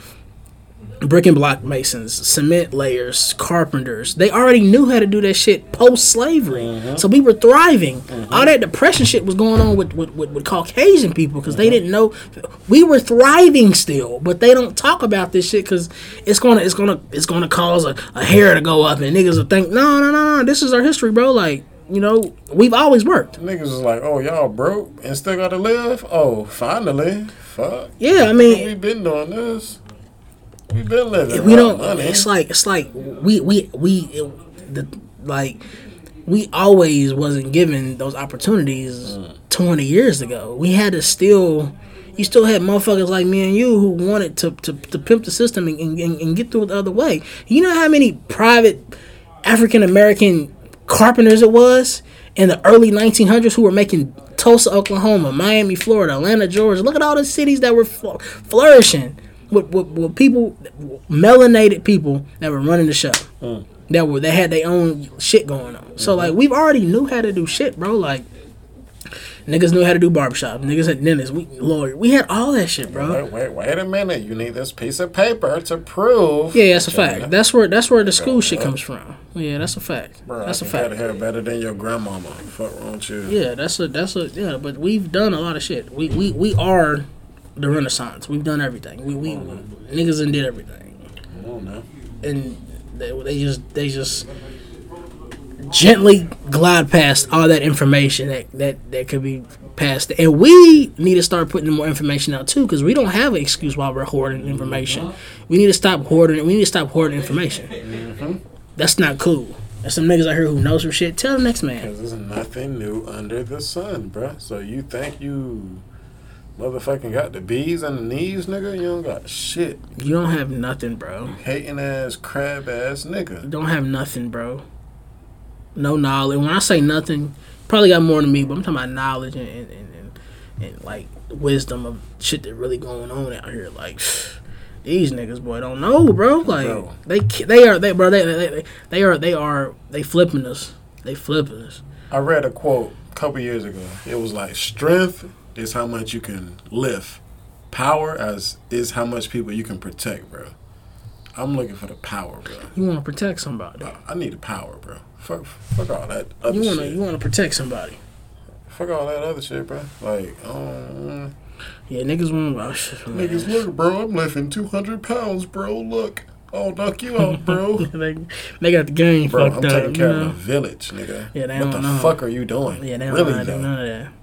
Speaker 1: brick and block masons, cement layers, carpenters. They already knew how to do that shit post slavery. Mm-hmm. So we were thriving. Mm-hmm. All that depression shit was going on with, with, with, with Caucasian people because they didn't know we were thriving still. But they don't talk about this shit because it's gonna it's gonna it's gonna cause a, a hair to go up and niggas will think no no no no this is our history, bro. Like you know we've always worked.
Speaker 2: Niggas is like, oh y'all broke and still gotta live. Oh, finally, fuck.
Speaker 1: Yeah, I mean
Speaker 2: We've been doing this. We been living.
Speaker 1: we don't
Speaker 2: money.
Speaker 1: it's like it's like we we we it, the like we always wasn't given those opportunities 20 years ago we had to still you still had motherfuckers like me and you who wanted to, to, to pimp the system and, and, and get through it the other way you know how many private african american carpenters it was in the early 1900s who were making tulsa oklahoma miami florida atlanta georgia look at all the cities that were fl- flourishing with, with, with people, melanated people that were running the show. Mm. That were they had their own shit going on. So like mm-hmm. we've already knew how to do shit, bro. Like niggas knew how to do barbershop. Niggas had dentists. We lawyer. We had all that shit, bro.
Speaker 2: Wait, wait, wait a minute. You need this piece of paper to prove.
Speaker 1: Yeah, that's a fact. That's where that's where the school shit comes from. Yeah, that's a fact.
Speaker 2: Bro,
Speaker 1: That's a
Speaker 2: I cut
Speaker 1: fact.
Speaker 2: hair better than your grandmama. Fuck wrong with you?
Speaker 1: Yeah, that's a that's a yeah. But we've done a lot of shit. We we, we are the Renaissance. We've done everything. We we niggas and did everything.
Speaker 2: I don't know.
Speaker 1: and they, they just they just gently glide past all that information that that, that could be passed and we need to start putting more information out too because we don't have an excuse while we're hoarding information uh-huh. we need to stop hoarding we need to stop hoarding information mm-hmm. that's not cool there's some niggas out here who knows some shit tell the next man
Speaker 2: Because there's nothing new under the sun, bruh. So you think you motherfucking got the bees and the knees, nigga? You don't got shit.
Speaker 1: you don't have nothing bro
Speaker 2: Hating ass, crab ass
Speaker 1: you
Speaker 2: nigga.
Speaker 1: don't have nothing bro no knowledge when i say nothing probably got more than me but i'm talking about knowledge and and, and, and, and like wisdom of shit that really going on out here like these niggas boy don't know bro like
Speaker 2: Bro.
Speaker 1: they they are they bro they, they, they, they are they are they flipping us they flipping us
Speaker 2: I read a quote a couple years ago. It was like, strength is how much you can lift. Power as is how much people you can protect, bro. I'm looking for the power, bro.
Speaker 1: you want to protect somebody
Speaker 2: I- I need the power, bro. Fuck, fuck all that other
Speaker 1: you want to
Speaker 2: shit.
Speaker 1: you want to protect somebody
Speaker 2: Fuck all that other shit, bro. Like, um,
Speaker 1: yeah niggas want oh, shit, man.
Speaker 2: niggas, look, bro. I'm lifting 200 pounds, bro. Look, I'll knock you out, bro.
Speaker 1: they, they got the game
Speaker 2: bro, I'm
Speaker 1: fucked up
Speaker 2: taking
Speaker 1: you
Speaker 2: care
Speaker 1: know?
Speaker 2: of the village, nigga.
Speaker 1: Yeah, they
Speaker 2: what
Speaker 1: don't
Speaker 2: the
Speaker 1: know.
Speaker 2: fuck are you doing?
Speaker 1: yeah they don't
Speaker 2: really,
Speaker 1: know how to do
Speaker 2: though.
Speaker 1: none of that they don't know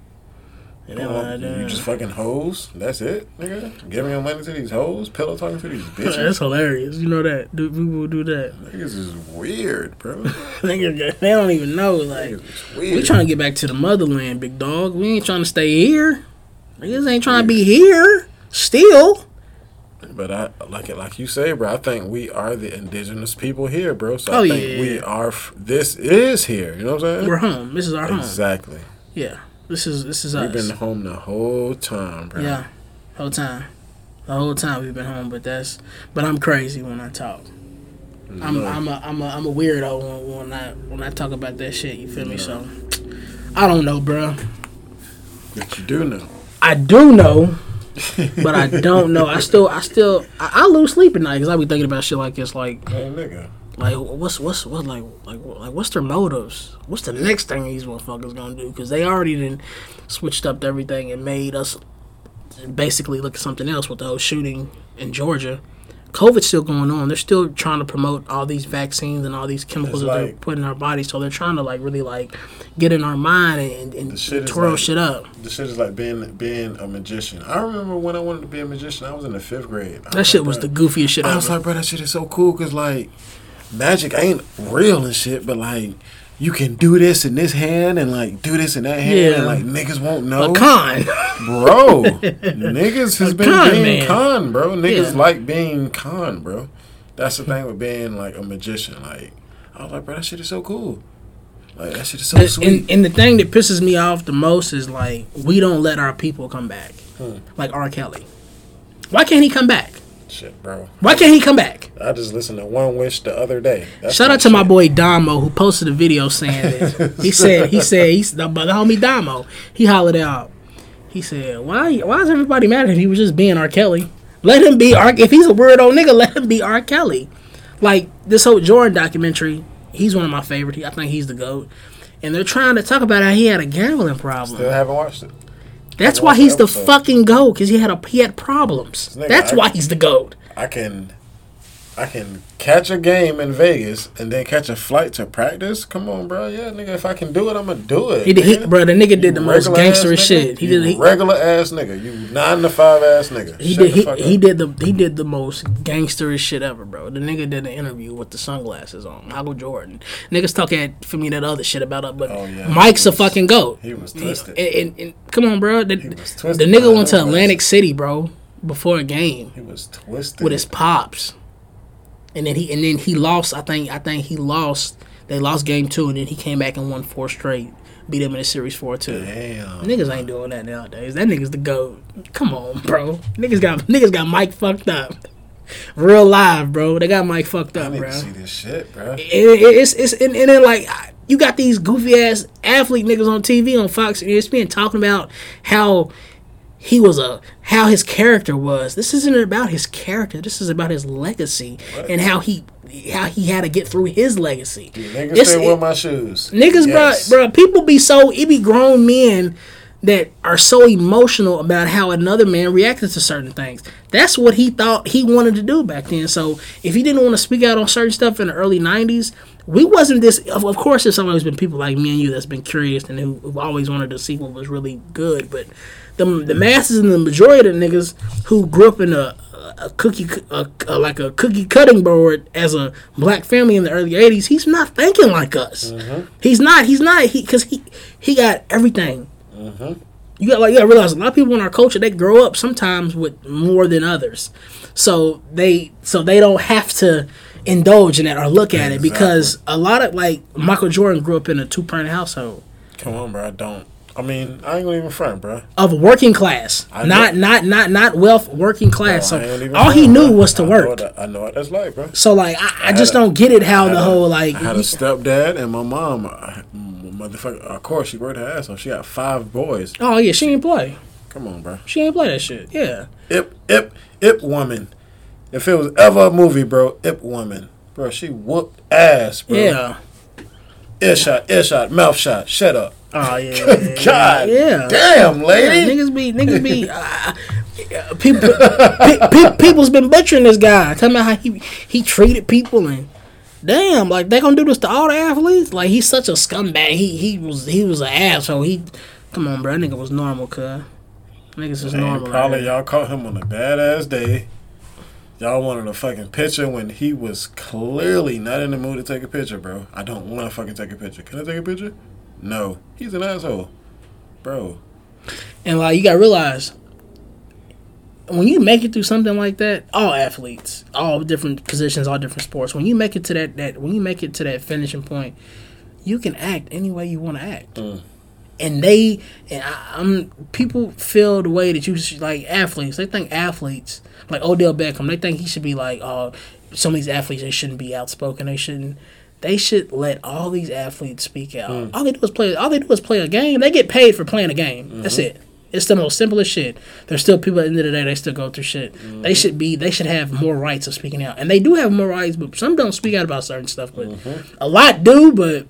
Speaker 1: how to do
Speaker 2: you just fucking hoes. That's it, nigga. Giving your money to these hoes, pillow talking to these bitches.
Speaker 1: That's hilarious. You know that. Do people do that?
Speaker 2: Niggas is weird, bro.
Speaker 1: Niggas, they don't even know. Like
Speaker 2: weird.
Speaker 1: we trying to get back to the motherland, big dog. We ain't trying to stay here. Niggas ain't trying to be here still.
Speaker 2: But I like it, like you say, bro. I think we are the indigenous people here, bro. So
Speaker 1: Oh,
Speaker 2: I think
Speaker 1: yeah.
Speaker 2: we are. F- this is here. You know what I'm saying?
Speaker 1: We're home. This is our home.
Speaker 2: exactly.
Speaker 1: Yeah. This is this is
Speaker 2: We've
Speaker 1: us.
Speaker 2: been home the whole time, bro.
Speaker 1: Yeah. Whole time. The whole time we've been home, but that's but I'm crazy when I talk. I'm I'm a I'm a I'm a weirdo when, when I when I talk about that shit. You feel me? So I don't know, bro.
Speaker 2: But you do know.
Speaker 1: I do know, but I don't know. I still, I still, I, I lose sleep at night because I be thinking about shit like this. Like,
Speaker 2: Hey, nigga.
Speaker 1: Like what's what's what like like like what's their motives? What's the next thing these motherfuckers gonna do? Because they already done switched up everything and made us basically look at something else with the whole shooting in Georgia. COVID's still going on. They're still trying to promote all these vaccines and all these chemicals
Speaker 2: It's
Speaker 1: that they're putting in our bodies. So they're trying to like really like get in our mind and, and,
Speaker 2: shit
Speaker 1: twirl
Speaker 2: like-
Speaker 1: shit up.
Speaker 2: The shit is like being being a magician. I remember when I wanted to be a magician. I was in the fifth grade. I
Speaker 1: That shit
Speaker 2: like,
Speaker 1: was
Speaker 2: bro,
Speaker 1: the goofiest shit
Speaker 2: I was like, bro, that shit is so cool because like magic ain't real and shit, but like you can do this in this hand and like do this in that hand,
Speaker 1: Yeah.
Speaker 2: and like niggas won't know,
Speaker 1: A con.
Speaker 2: bro. niggas has
Speaker 1: A
Speaker 2: been
Speaker 1: con
Speaker 2: being
Speaker 1: man.
Speaker 2: con, bro. Niggas
Speaker 1: Yeah.
Speaker 2: like being con, bro. That's the thing with being like a magician. Like I was like, bro, that shit is so cool. Like that shit is so
Speaker 1: And,
Speaker 2: sweet.
Speaker 1: and, and the thing that pisses me off the most is like we don't let our people come back,
Speaker 2: Hmm.
Speaker 1: like R. Kelly. Why can't he come back?
Speaker 2: Shit, bro.
Speaker 1: Why can't he come back?
Speaker 2: I just listened to One Wish the other day. That's
Speaker 1: Shout out to
Speaker 2: shit.
Speaker 1: my boy Damo who posted a video saying this. He said he said he's the, the homie Damo. He hollered out. He said, "Why why is everybody mad at him? He was just being R. Kelly. Let him be R. If he's a weirdo nigga, let him be R. Kelly. Like this whole Jordan documentary. He's one of my favorite. I think he's the goat. And they're trying to talk about how he had a gambling problem.
Speaker 2: Still haven't watched it.
Speaker 1: That's why he's
Speaker 2: the
Speaker 1: the fucking goat because he had a he had problems.
Speaker 2: Nigga,
Speaker 1: That's
Speaker 2: I-
Speaker 1: why he's the goat.
Speaker 2: I can, I can catch a game in Vegas and then catch a flight to practice. Come on, bro. Yeah, nigga. If I can do it, I'm gonna do it.
Speaker 1: He, did- he, bro, the nigga did the most
Speaker 2: regular ass
Speaker 1: gangsterous
Speaker 2: nigga.
Speaker 1: shit. He
Speaker 2: You
Speaker 1: did. He,
Speaker 2: regular ass nigga. You nine to five ass nigga.
Speaker 1: He
Speaker 2: Shut
Speaker 1: did.
Speaker 2: the
Speaker 1: He, he did the he did the most gangsterish shit ever, bro. The nigga did an interview with the sunglasses on, Michael Jordan. Niggas talk at for me that other shit about it, but
Speaker 2: Oh, yeah.
Speaker 1: Mike's
Speaker 2: He
Speaker 1: a fucking goat.
Speaker 2: he was
Speaker 1: And-
Speaker 2: twisted.
Speaker 1: And, and- come on, bro. The,
Speaker 2: was
Speaker 1: the nigga went to Atlantic City, bro, before a game
Speaker 2: He was twisted.
Speaker 1: with his pops, and then he and then he lost. I think I think he lost. They lost game two, and then he came back and won four straight. Beat him in the series four two.
Speaker 2: Damn.
Speaker 1: Niggas ain't doing that nowadays. That nigga's the goat. Come on, bro. Niggas got niggas got Mike fucked up. Real live, bro. They got Mike fucked
Speaker 2: I
Speaker 1: up,
Speaker 2: need
Speaker 1: bro.
Speaker 2: see this shit, bro.
Speaker 1: It- it- it's it's and, and then like you got these goofy ass athlete niggas on TV on Fox and ESPN talking about how he was a how his character was. This isn't about his character. This is about his legacy and how he how he had to get through his legacy.
Speaker 2: Niggas
Speaker 1: It's-
Speaker 2: wear my shoes.
Speaker 1: Niggas,
Speaker 2: Yes.
Speaker 1: bro, bro, people be so it be grown men that are so emotional about how another man reacted to certain things. That's what he thought he wanted to do back then. So if he didn't want to speak out on certain stuff in the early '90s, we wasn't this. Of, of course, there's always been people like me and you that's been curious and who, who've always wanted to see what was really good. But the the masses and the majority of the niggas who grew up in a a cookie, a, a, like a cookie cutting board as a black family in the early '80s. He's not thinking like us. Mm-hmm. He's not. He's not. He because he he got everything. Mm-hmm. You got like you got to realize a lot of people in our culture they grow up sometimes with more than others, so they so they don't have to indulge in that or look at it because a lot of like Michael Jordan grew up in a two parent household
Speaker 2: Come on, bro. I don't. I mean, I ain't gonna even front, bro.
Speaker 1: of working class,
Speaker 2: I
Speaker 1: not
Speaker 2: know.
Speaker 1: not not not wealth, working class.
Speaker 2: Ain't
Speaker 1: so all he knew
Speaker 2: bro.
Speaker 1: was to
Speaker 2: I know
Speaker 1: work.
Speaker 2: I know what that's like, bro.
Speaker 1: So like I, I just
Speaker 2: a-
Speaker 1: don't get it how the
Speaker 2: a-
Speaker 1: whole like
Speaker 2: I had a stepdad and my mom. uh, Motherfucker, of course she worked her ass off. She got five boys.
Speaker 1: oh yeah she ain't play
Speaker 2: Come on, bro.
Speaker 1: she ain't play that shit yeah
Speaker 2: Ip, Ip, Ip woman. If it was ever a movie, bro, Ip woman. Bro, she whooped ass, bro.
Speaker 1: yeah
Speaker 2: Ear shot, ear shot, mouth shot. Shut up.
Speaker 1: Oh yeah yeah,
Speaker 2: God
Speaker 1: yeah.
Speaker 2: damn,
Speaker 1: Yeah,
Speaker 2: lady.
Speaker 1: niggas be niggas be uh, people pe- pe- people's been butchering this guy talking about how he he treated people and damn like they gonna do this to all the athletes like he's such a scumbag he he was he was an asshole he come on bro that nigga was normal cuz niggas is normal
Speaker 2: probably
Speaker 1: right?
Speaker 2: y'all caught him on a badass day. Y'all wanted a fucking picture when he was clearly not in the mood to take a picture, bro. I don't want to fucking take a picture. Can I take a picture? No. He's an asshole. Bro.
Speaker 1: And like you gotta realize when you make it through something like that, all athletes, all different positions, all different sports, when you make it to that that when you make it to that finishing point, you can act any way you want to act. Mm. And they and I, I'm people feel the way that you should, like athletes. They think athletes like Odell Beckham. They think he should be like oh some of these athletes they shouldn't be outspoken. They shouldn't. They should let all these athletes speak out. Mm. All they do is play. All they do is play a game. They get paid for playing a game. That's mm-hmm. it. It's the most simplest shit. There's still people at the end of the day. They still go through shit. Mm-hmm. They should be. They should have more rights of speaking out, and they do have more rights. But some don't speak out about certain stuff. But mm-hmm. a lot do. But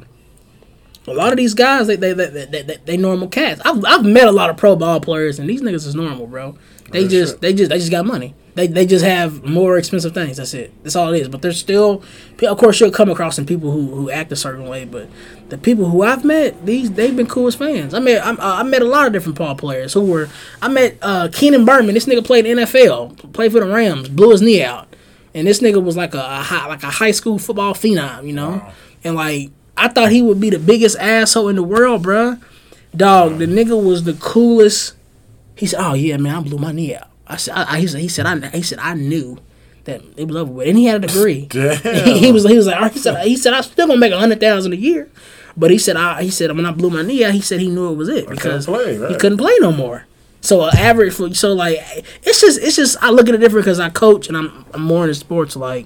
Speaker 1: a lot of these guys, they they they, they, they, they normal cats. I've, I've met a lot of pro ball players, and these niggas is normal, bro. They
Speaker 2: Real
Speaker 1: just
Speaker 2: shit.
Speaker 1: they just they just got money. They they just have more expensive things. That's it. That's all it is. But there's still, of course, you'll come across some people who, who act a certain way. But the people who I've met, these they've been cool as fans. I met I'm, uh, I met a lot of different ball players who were. I met uh, Keenan Berman. This nigga played NFL, played for the Rams, blew his knee out, and this nigga was like a, a high, like a high school football phenom, you know. And like I thought he would be the biggest asshole in the world, bruh. Dog, the nigga was the coolest. He said, "Oh yeah, man, I blew my knee out." I said, I, I, he said, he said, I, he said, I knew that it was over with, and he had a degree. He, he was, he was like, he said, he said, I still gonna make a hundred thousand a year, but he said, I, he said, when I blew my knee out, he said he knew it was it because
Speaker 2: play, right.
Speaker 1: he couldn't play no more. So an average so like it's just it's just I look at it different because I coach and I'm I'm more into sports like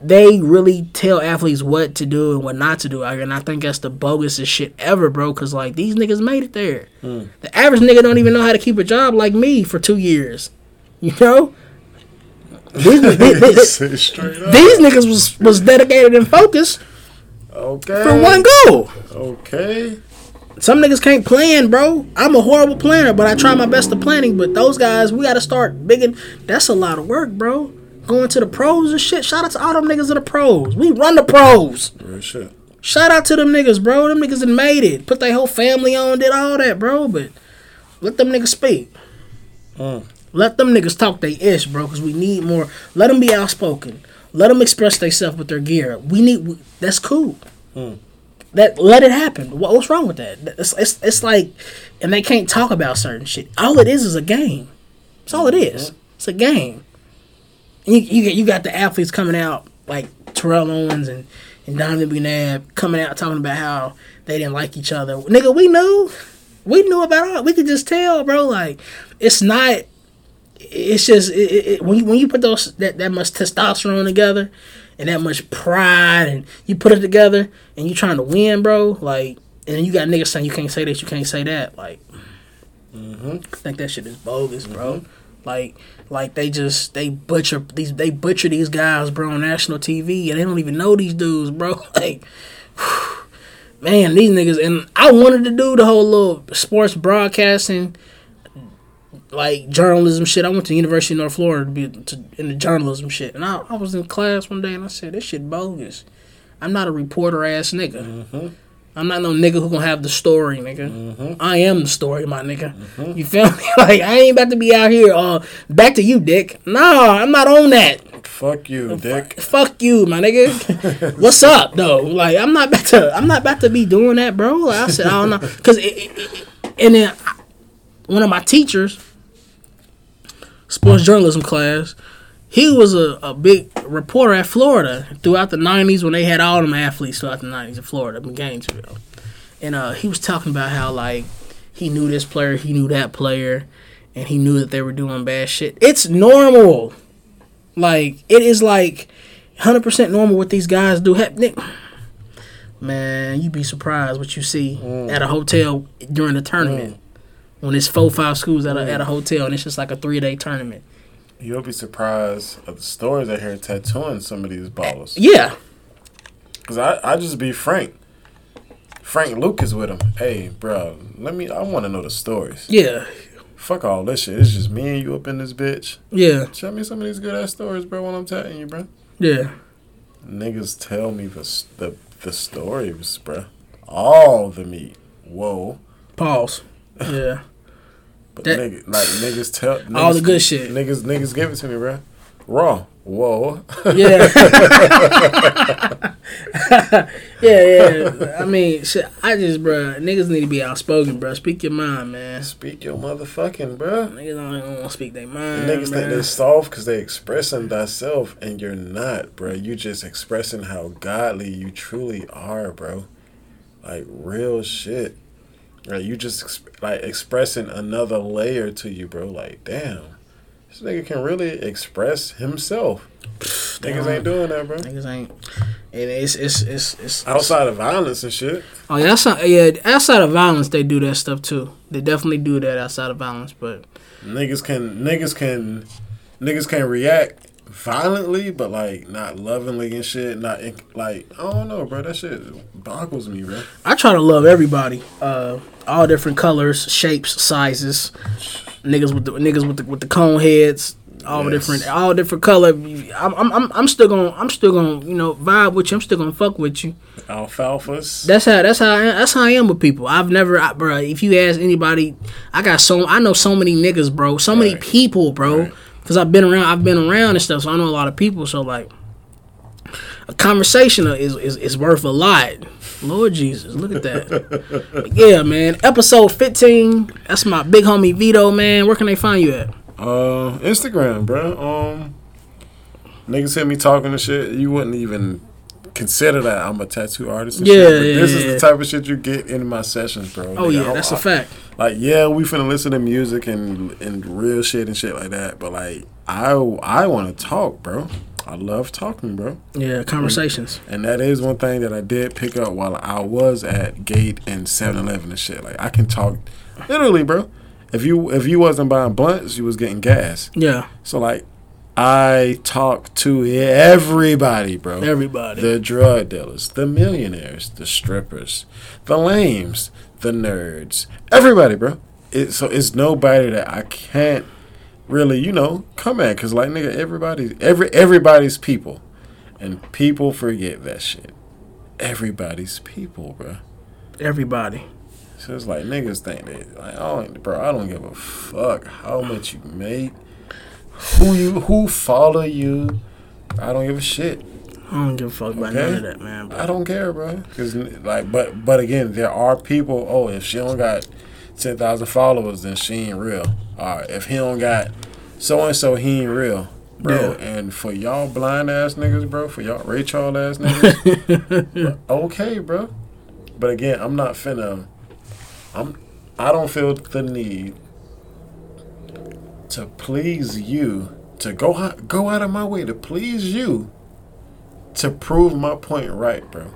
Speaker 1: they really tell athletes what to do and what not to do out here, and I think that's the bogusest shit ever, bro. Cause like these niggas made it there. The average nigga don't even know how to keep a job like me for two years. You know, these, these, these-
Speaker 2: Say
Speaker 1: these niggas was was dedicated and focused
Speaker 2: Okay.
Speaker 1: for one goal.
Speaker 2: Okay.
Speaker 1: Some niggas can't plan, bro. I'm a horrible planner, but I try my best to planning. But those guys, we got to start big and that's a lot of work, bro. Going to the pros and shit. Shout out to all them niggas in the pros. We run the pros.
Speaker 2: Real shit.
Speaker 1: Shout out to them niggas, bro. Them niggas that made it. Put their whole family on, did all that, bro. But let them niggas speak.
Speaker 2: Mm.
Speaker 1: Let them niggas talk they ish, bro, because we need more. Let them be outspoken. Let them express themselves with their gear. We need. We, that's cool.
Speaker 2: Mm.
Speaker 1: That let it happen. What, what's wrong with that? It's, it's it's like, and they can't talk about certain shit. All it is is a game. That's all it is. It's a game. You you, get, you got the athletes coming out like Terrell Owens and and Donovan McNabb coming out talking about how they didn't like each other. Nigga, we knew. We knew about all. We could just tell, bro. Like it's not. It's just it, it, when you when you put those that, that much testosterone together and that much pride and you put it together and you trying to win, bro. Like and then you got niggas saying you can't say this, you can't say that. Like mm-hmm. I think that shit is bogus, bro. Mm-hmm. Like like they just they butcher these they butcher these guys, bro, on national TV and they don't even know these dudes, bro. Like man, these niggas and I wanted to do the whole little sports broadcasting like journalism shit. I went to University of North Florida to be to, in the journalism shit, and I, I was in class one day and I said, "This shit bogus. I'm not a reporter ass nigga. Mm-hmm. I'm not no nigga who gonna have the story, nigga. I am the story, my nigga. You feel me? Like I ain't about to be out here. Uh, back to you, dick. Nah, I'm not on that.
Speaker 2: Fuck you, dick.
Speaker 1: Fuck you, my nigga. What's up, though? Like I'm not about to. I'm not about to be doing that, bro. Like I said, I don't know, cause it, it, it, and then I- one of my teachers, sports journalism class, he was a, a big reporter at Florida throughout the '90s when they had all them athletes throughout the '90s in Florida, in Gainesville, and uh, he was talking about how like he knew this player, he knew that player, and he knew that they were doing bad shit. It's normal. Like it is like hundred percent normal what these guys do. Heck, Nick, man, you'd be surprised what you see mm. at a hotel during the tournament mm. when it's four five schools at a mm. at a hotel and it's just like a three day tournament.
Speaker 2: You'll be surprised at the stories I hear tattooing some of these ballers.
Speaker 1: Yeah,
Speaker 2: Cause I, I just be frank. Frank Lucas with him. Hey, bro, let me. I want to know the stories.
Speaker 1: yeah,
Speaker 2: Fuck all this shit. It's just me and you up in this bitch.
Speaker 1: yeah,
Speaker 2: Show me some of these good ass stories, bro. When I'm telling you, bro.
Speaker 1: yeah.
Speaker 2: Niggas tell me the the, the stories, bro. All the meat. Whoa.
Speaker 1: Pause. Yeah,
Speaker 2: But
Speaker 1: That-
Speaker 2: nigga, like niggas tell
Speaker 1: All the good shit.
Speaker 2: Niggas, niggas give it to me, bro. Raw. Whoa.
Speaker 1: yeah, yeah, yeah. I mean, shit, I just, bruh, niggas need to be outspoken, bruh. Speak your mind, man.
Speaker 2: Speak your motherfucking, bro.
Speaker 1: Niggas don't, don't want to speak their mind.
Speaker 2: niggas think they soft because they expressing thyself, and you're not, bro. You just expressing how godly you truly are, bro. Like real shit. Like you just ex- like expressing another layer to you, bro. Like damn, this nigga can really express himself. Niggas ain't doing that, bro.
Speaker 1: Niggas ain't. And it's it's it's it's
Speaker 2: Outside of violence and shit.
Speaker 1: Oh yeah, outside, yeah, outside of violence, they do that stuff too. They definitely do that outside of violence, but
Speaker 2: Niggas can niggas can niggas can react violently, but like not lovingly and shit. Not in, like I don't know, bro. That shit boggles me, bro.
Speaker 1: I try to love everybody. Uh, all different colors, shapes, sizes. Niggas with the niggas with the with the cone heads, all
Speaker 2: Yes.
Speaker 1: different, all different color. I'm, I'm I'm I'm still gonna I'm still gonna you know vibe with you. I'm still gonna fuck with you.
Speaker 2: Alfalfas.
Speaker 1: That's how that's how I, that's how I am with people. I've never, I, bro. If you ask anybody, I got so I know so many niggas, bro. So many people, bro.
Speaker 2: Right.
Speaker 1: Because I've been around, I've been around and stuff. So I know a lot of people. So like, a conversation is is, is worth a lot. Lord Jesus, look at that. Yeah, man. Episode fifteen. That's my big homie Vito, man. Where can they find you at?
Speaker 2: Uh, Instagram, bro. Um, niggas hear me talking and shit. You wouldn't even consider that I'm a tattoo artist. And
Speaker 1: Yeah,
Speaker 2: shit, but
Speaker 1: yeah,
Speaker 2: this
Speaker 1: yeah,
Speaker 2: is
Speaker 1: yeah.
Speaker 2: the type of shit you get in my sessions, bro.
Speaker 1: Oh
Speaker 2: Nigga,
Speaker 1: yeah, that's a
Speaker 2: I-
Speaker 1: fact.
Speaker 2: Like, yeah, we finna listen to music and and real shit and shit like that. But like, I I want to talk, bro. I love talking, bro.
Speaker 1: Yeah, conversations.
Speaker 2: And that is one thing that I did pick up while I was at Gate and 7-Eleven and shit. Like, I can talk, literally, bro. If you if you wasn't buying blunts, you was getting gas.
Speaker 1: Yeah,
Speaker 2: So like, I talk to everybody, bro.
Speaker 1: everybody.
Speaker 2: The drug dealers, the millionaires, the strippers, the lames, the nerds, everybody, bro. It, so it's nobody that I can't really, you know, come at because like nigga, everybody, every everybody's people, and people forget that shit. Everybody's people, bro.
Speaker 1: everybody.
Speaker 2: So it's like niggas think that like, oh, bro, I don't give a fuck how much you make, who you, who follow you. I don't give a shit.
Speaker 1: I don't give a fuck about
Speaker 2: Okay.
Speaker 1: none of that, man.
Speaker 2: I don't care, bro. Cause like, but but again, there are people. Oh, if she don't got ten thousand followers, then she ain't real. All right, if he don't got so and so, he ain't real, bro.
Speaker 1: Yeah.
Speaker 2: And for y'all blind ass niggas, bro, for y'all Ray Charles ass niggas, okay, bro. But again, I'm not finna. I'm. I don't feel the need to please you. To go out, go out of my way to please you. To prove my point right, bro.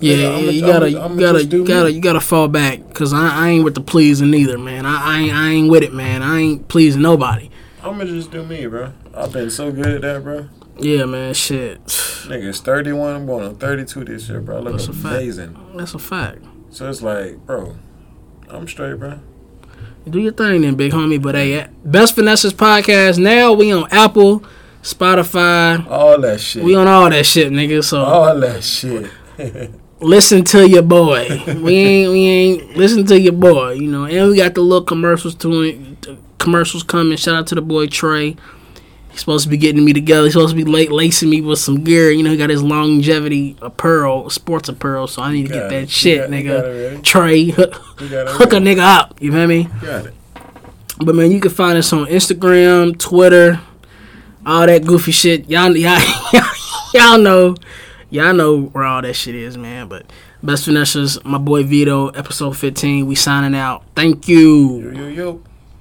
Speaker 1: Yeah,
Speaker 2: Nigga,
Speaker 1: yeah,
Speaker 2: I'ma-
Speaker 1: you gotta,
Speaker 2: I'ma-
Speaker 1: you gotta, you gotta, you gotta fall back because I, I ain't with the pleasing either, man. I, I, ain't, I ain't with it, man. I ain't pleasing nobody.
Speaker 2: I'ma just do me, bro. I've been so good at that, bro.
Speaker 1: Yeah, man. Shit,
Speaker 2: Nigga, it's 31. I'm going on 32 this year, bro. I look
Speaker 1: That's a fact.
Speaker 2: amazing.
Speaker 1: that's a fact.
Speaker 2: So it's like, bro, I'm straight, bro.
Speaker 1: Do your thing then, big homie. But hey, Best Finessers podcast. Now we on Apple, Spotify.
Speaker 2: All that shit.
Speaker 1: We on all that shit, nigga. So
Speaker 2: all that shit.
Speaker 1: listen to your boy. we ain't we ain't listen to your boy. You know, and we got the little commercials to it. Commercials coming. Shout out to the boy Trey. He's supposed to be getting me together. He's supposed to be late lacing me with some gear. You know, he got his longevity apparel, sports apparel. So I need to get
Speaker 2: Got
Speaker 1: that
Speaker 2: it.
Speaker 1: shit,
Speaker 2: got-
Speaker 1: nigga. Trey, hook,
Speaker 2: it
Speaker 1: hook a nigga up. You feel me?
Speaker 2: Got it.
Speaker 1: But man, you can find us on Instagram, Twitter, all that goofy shit. Y'all, y'all, y'all know, y'all know where all that shit is, man. But best finessers, my boy Vito, episode fifteen. We signing out. Thank you.
Speaker 2: Yo, yo, yo.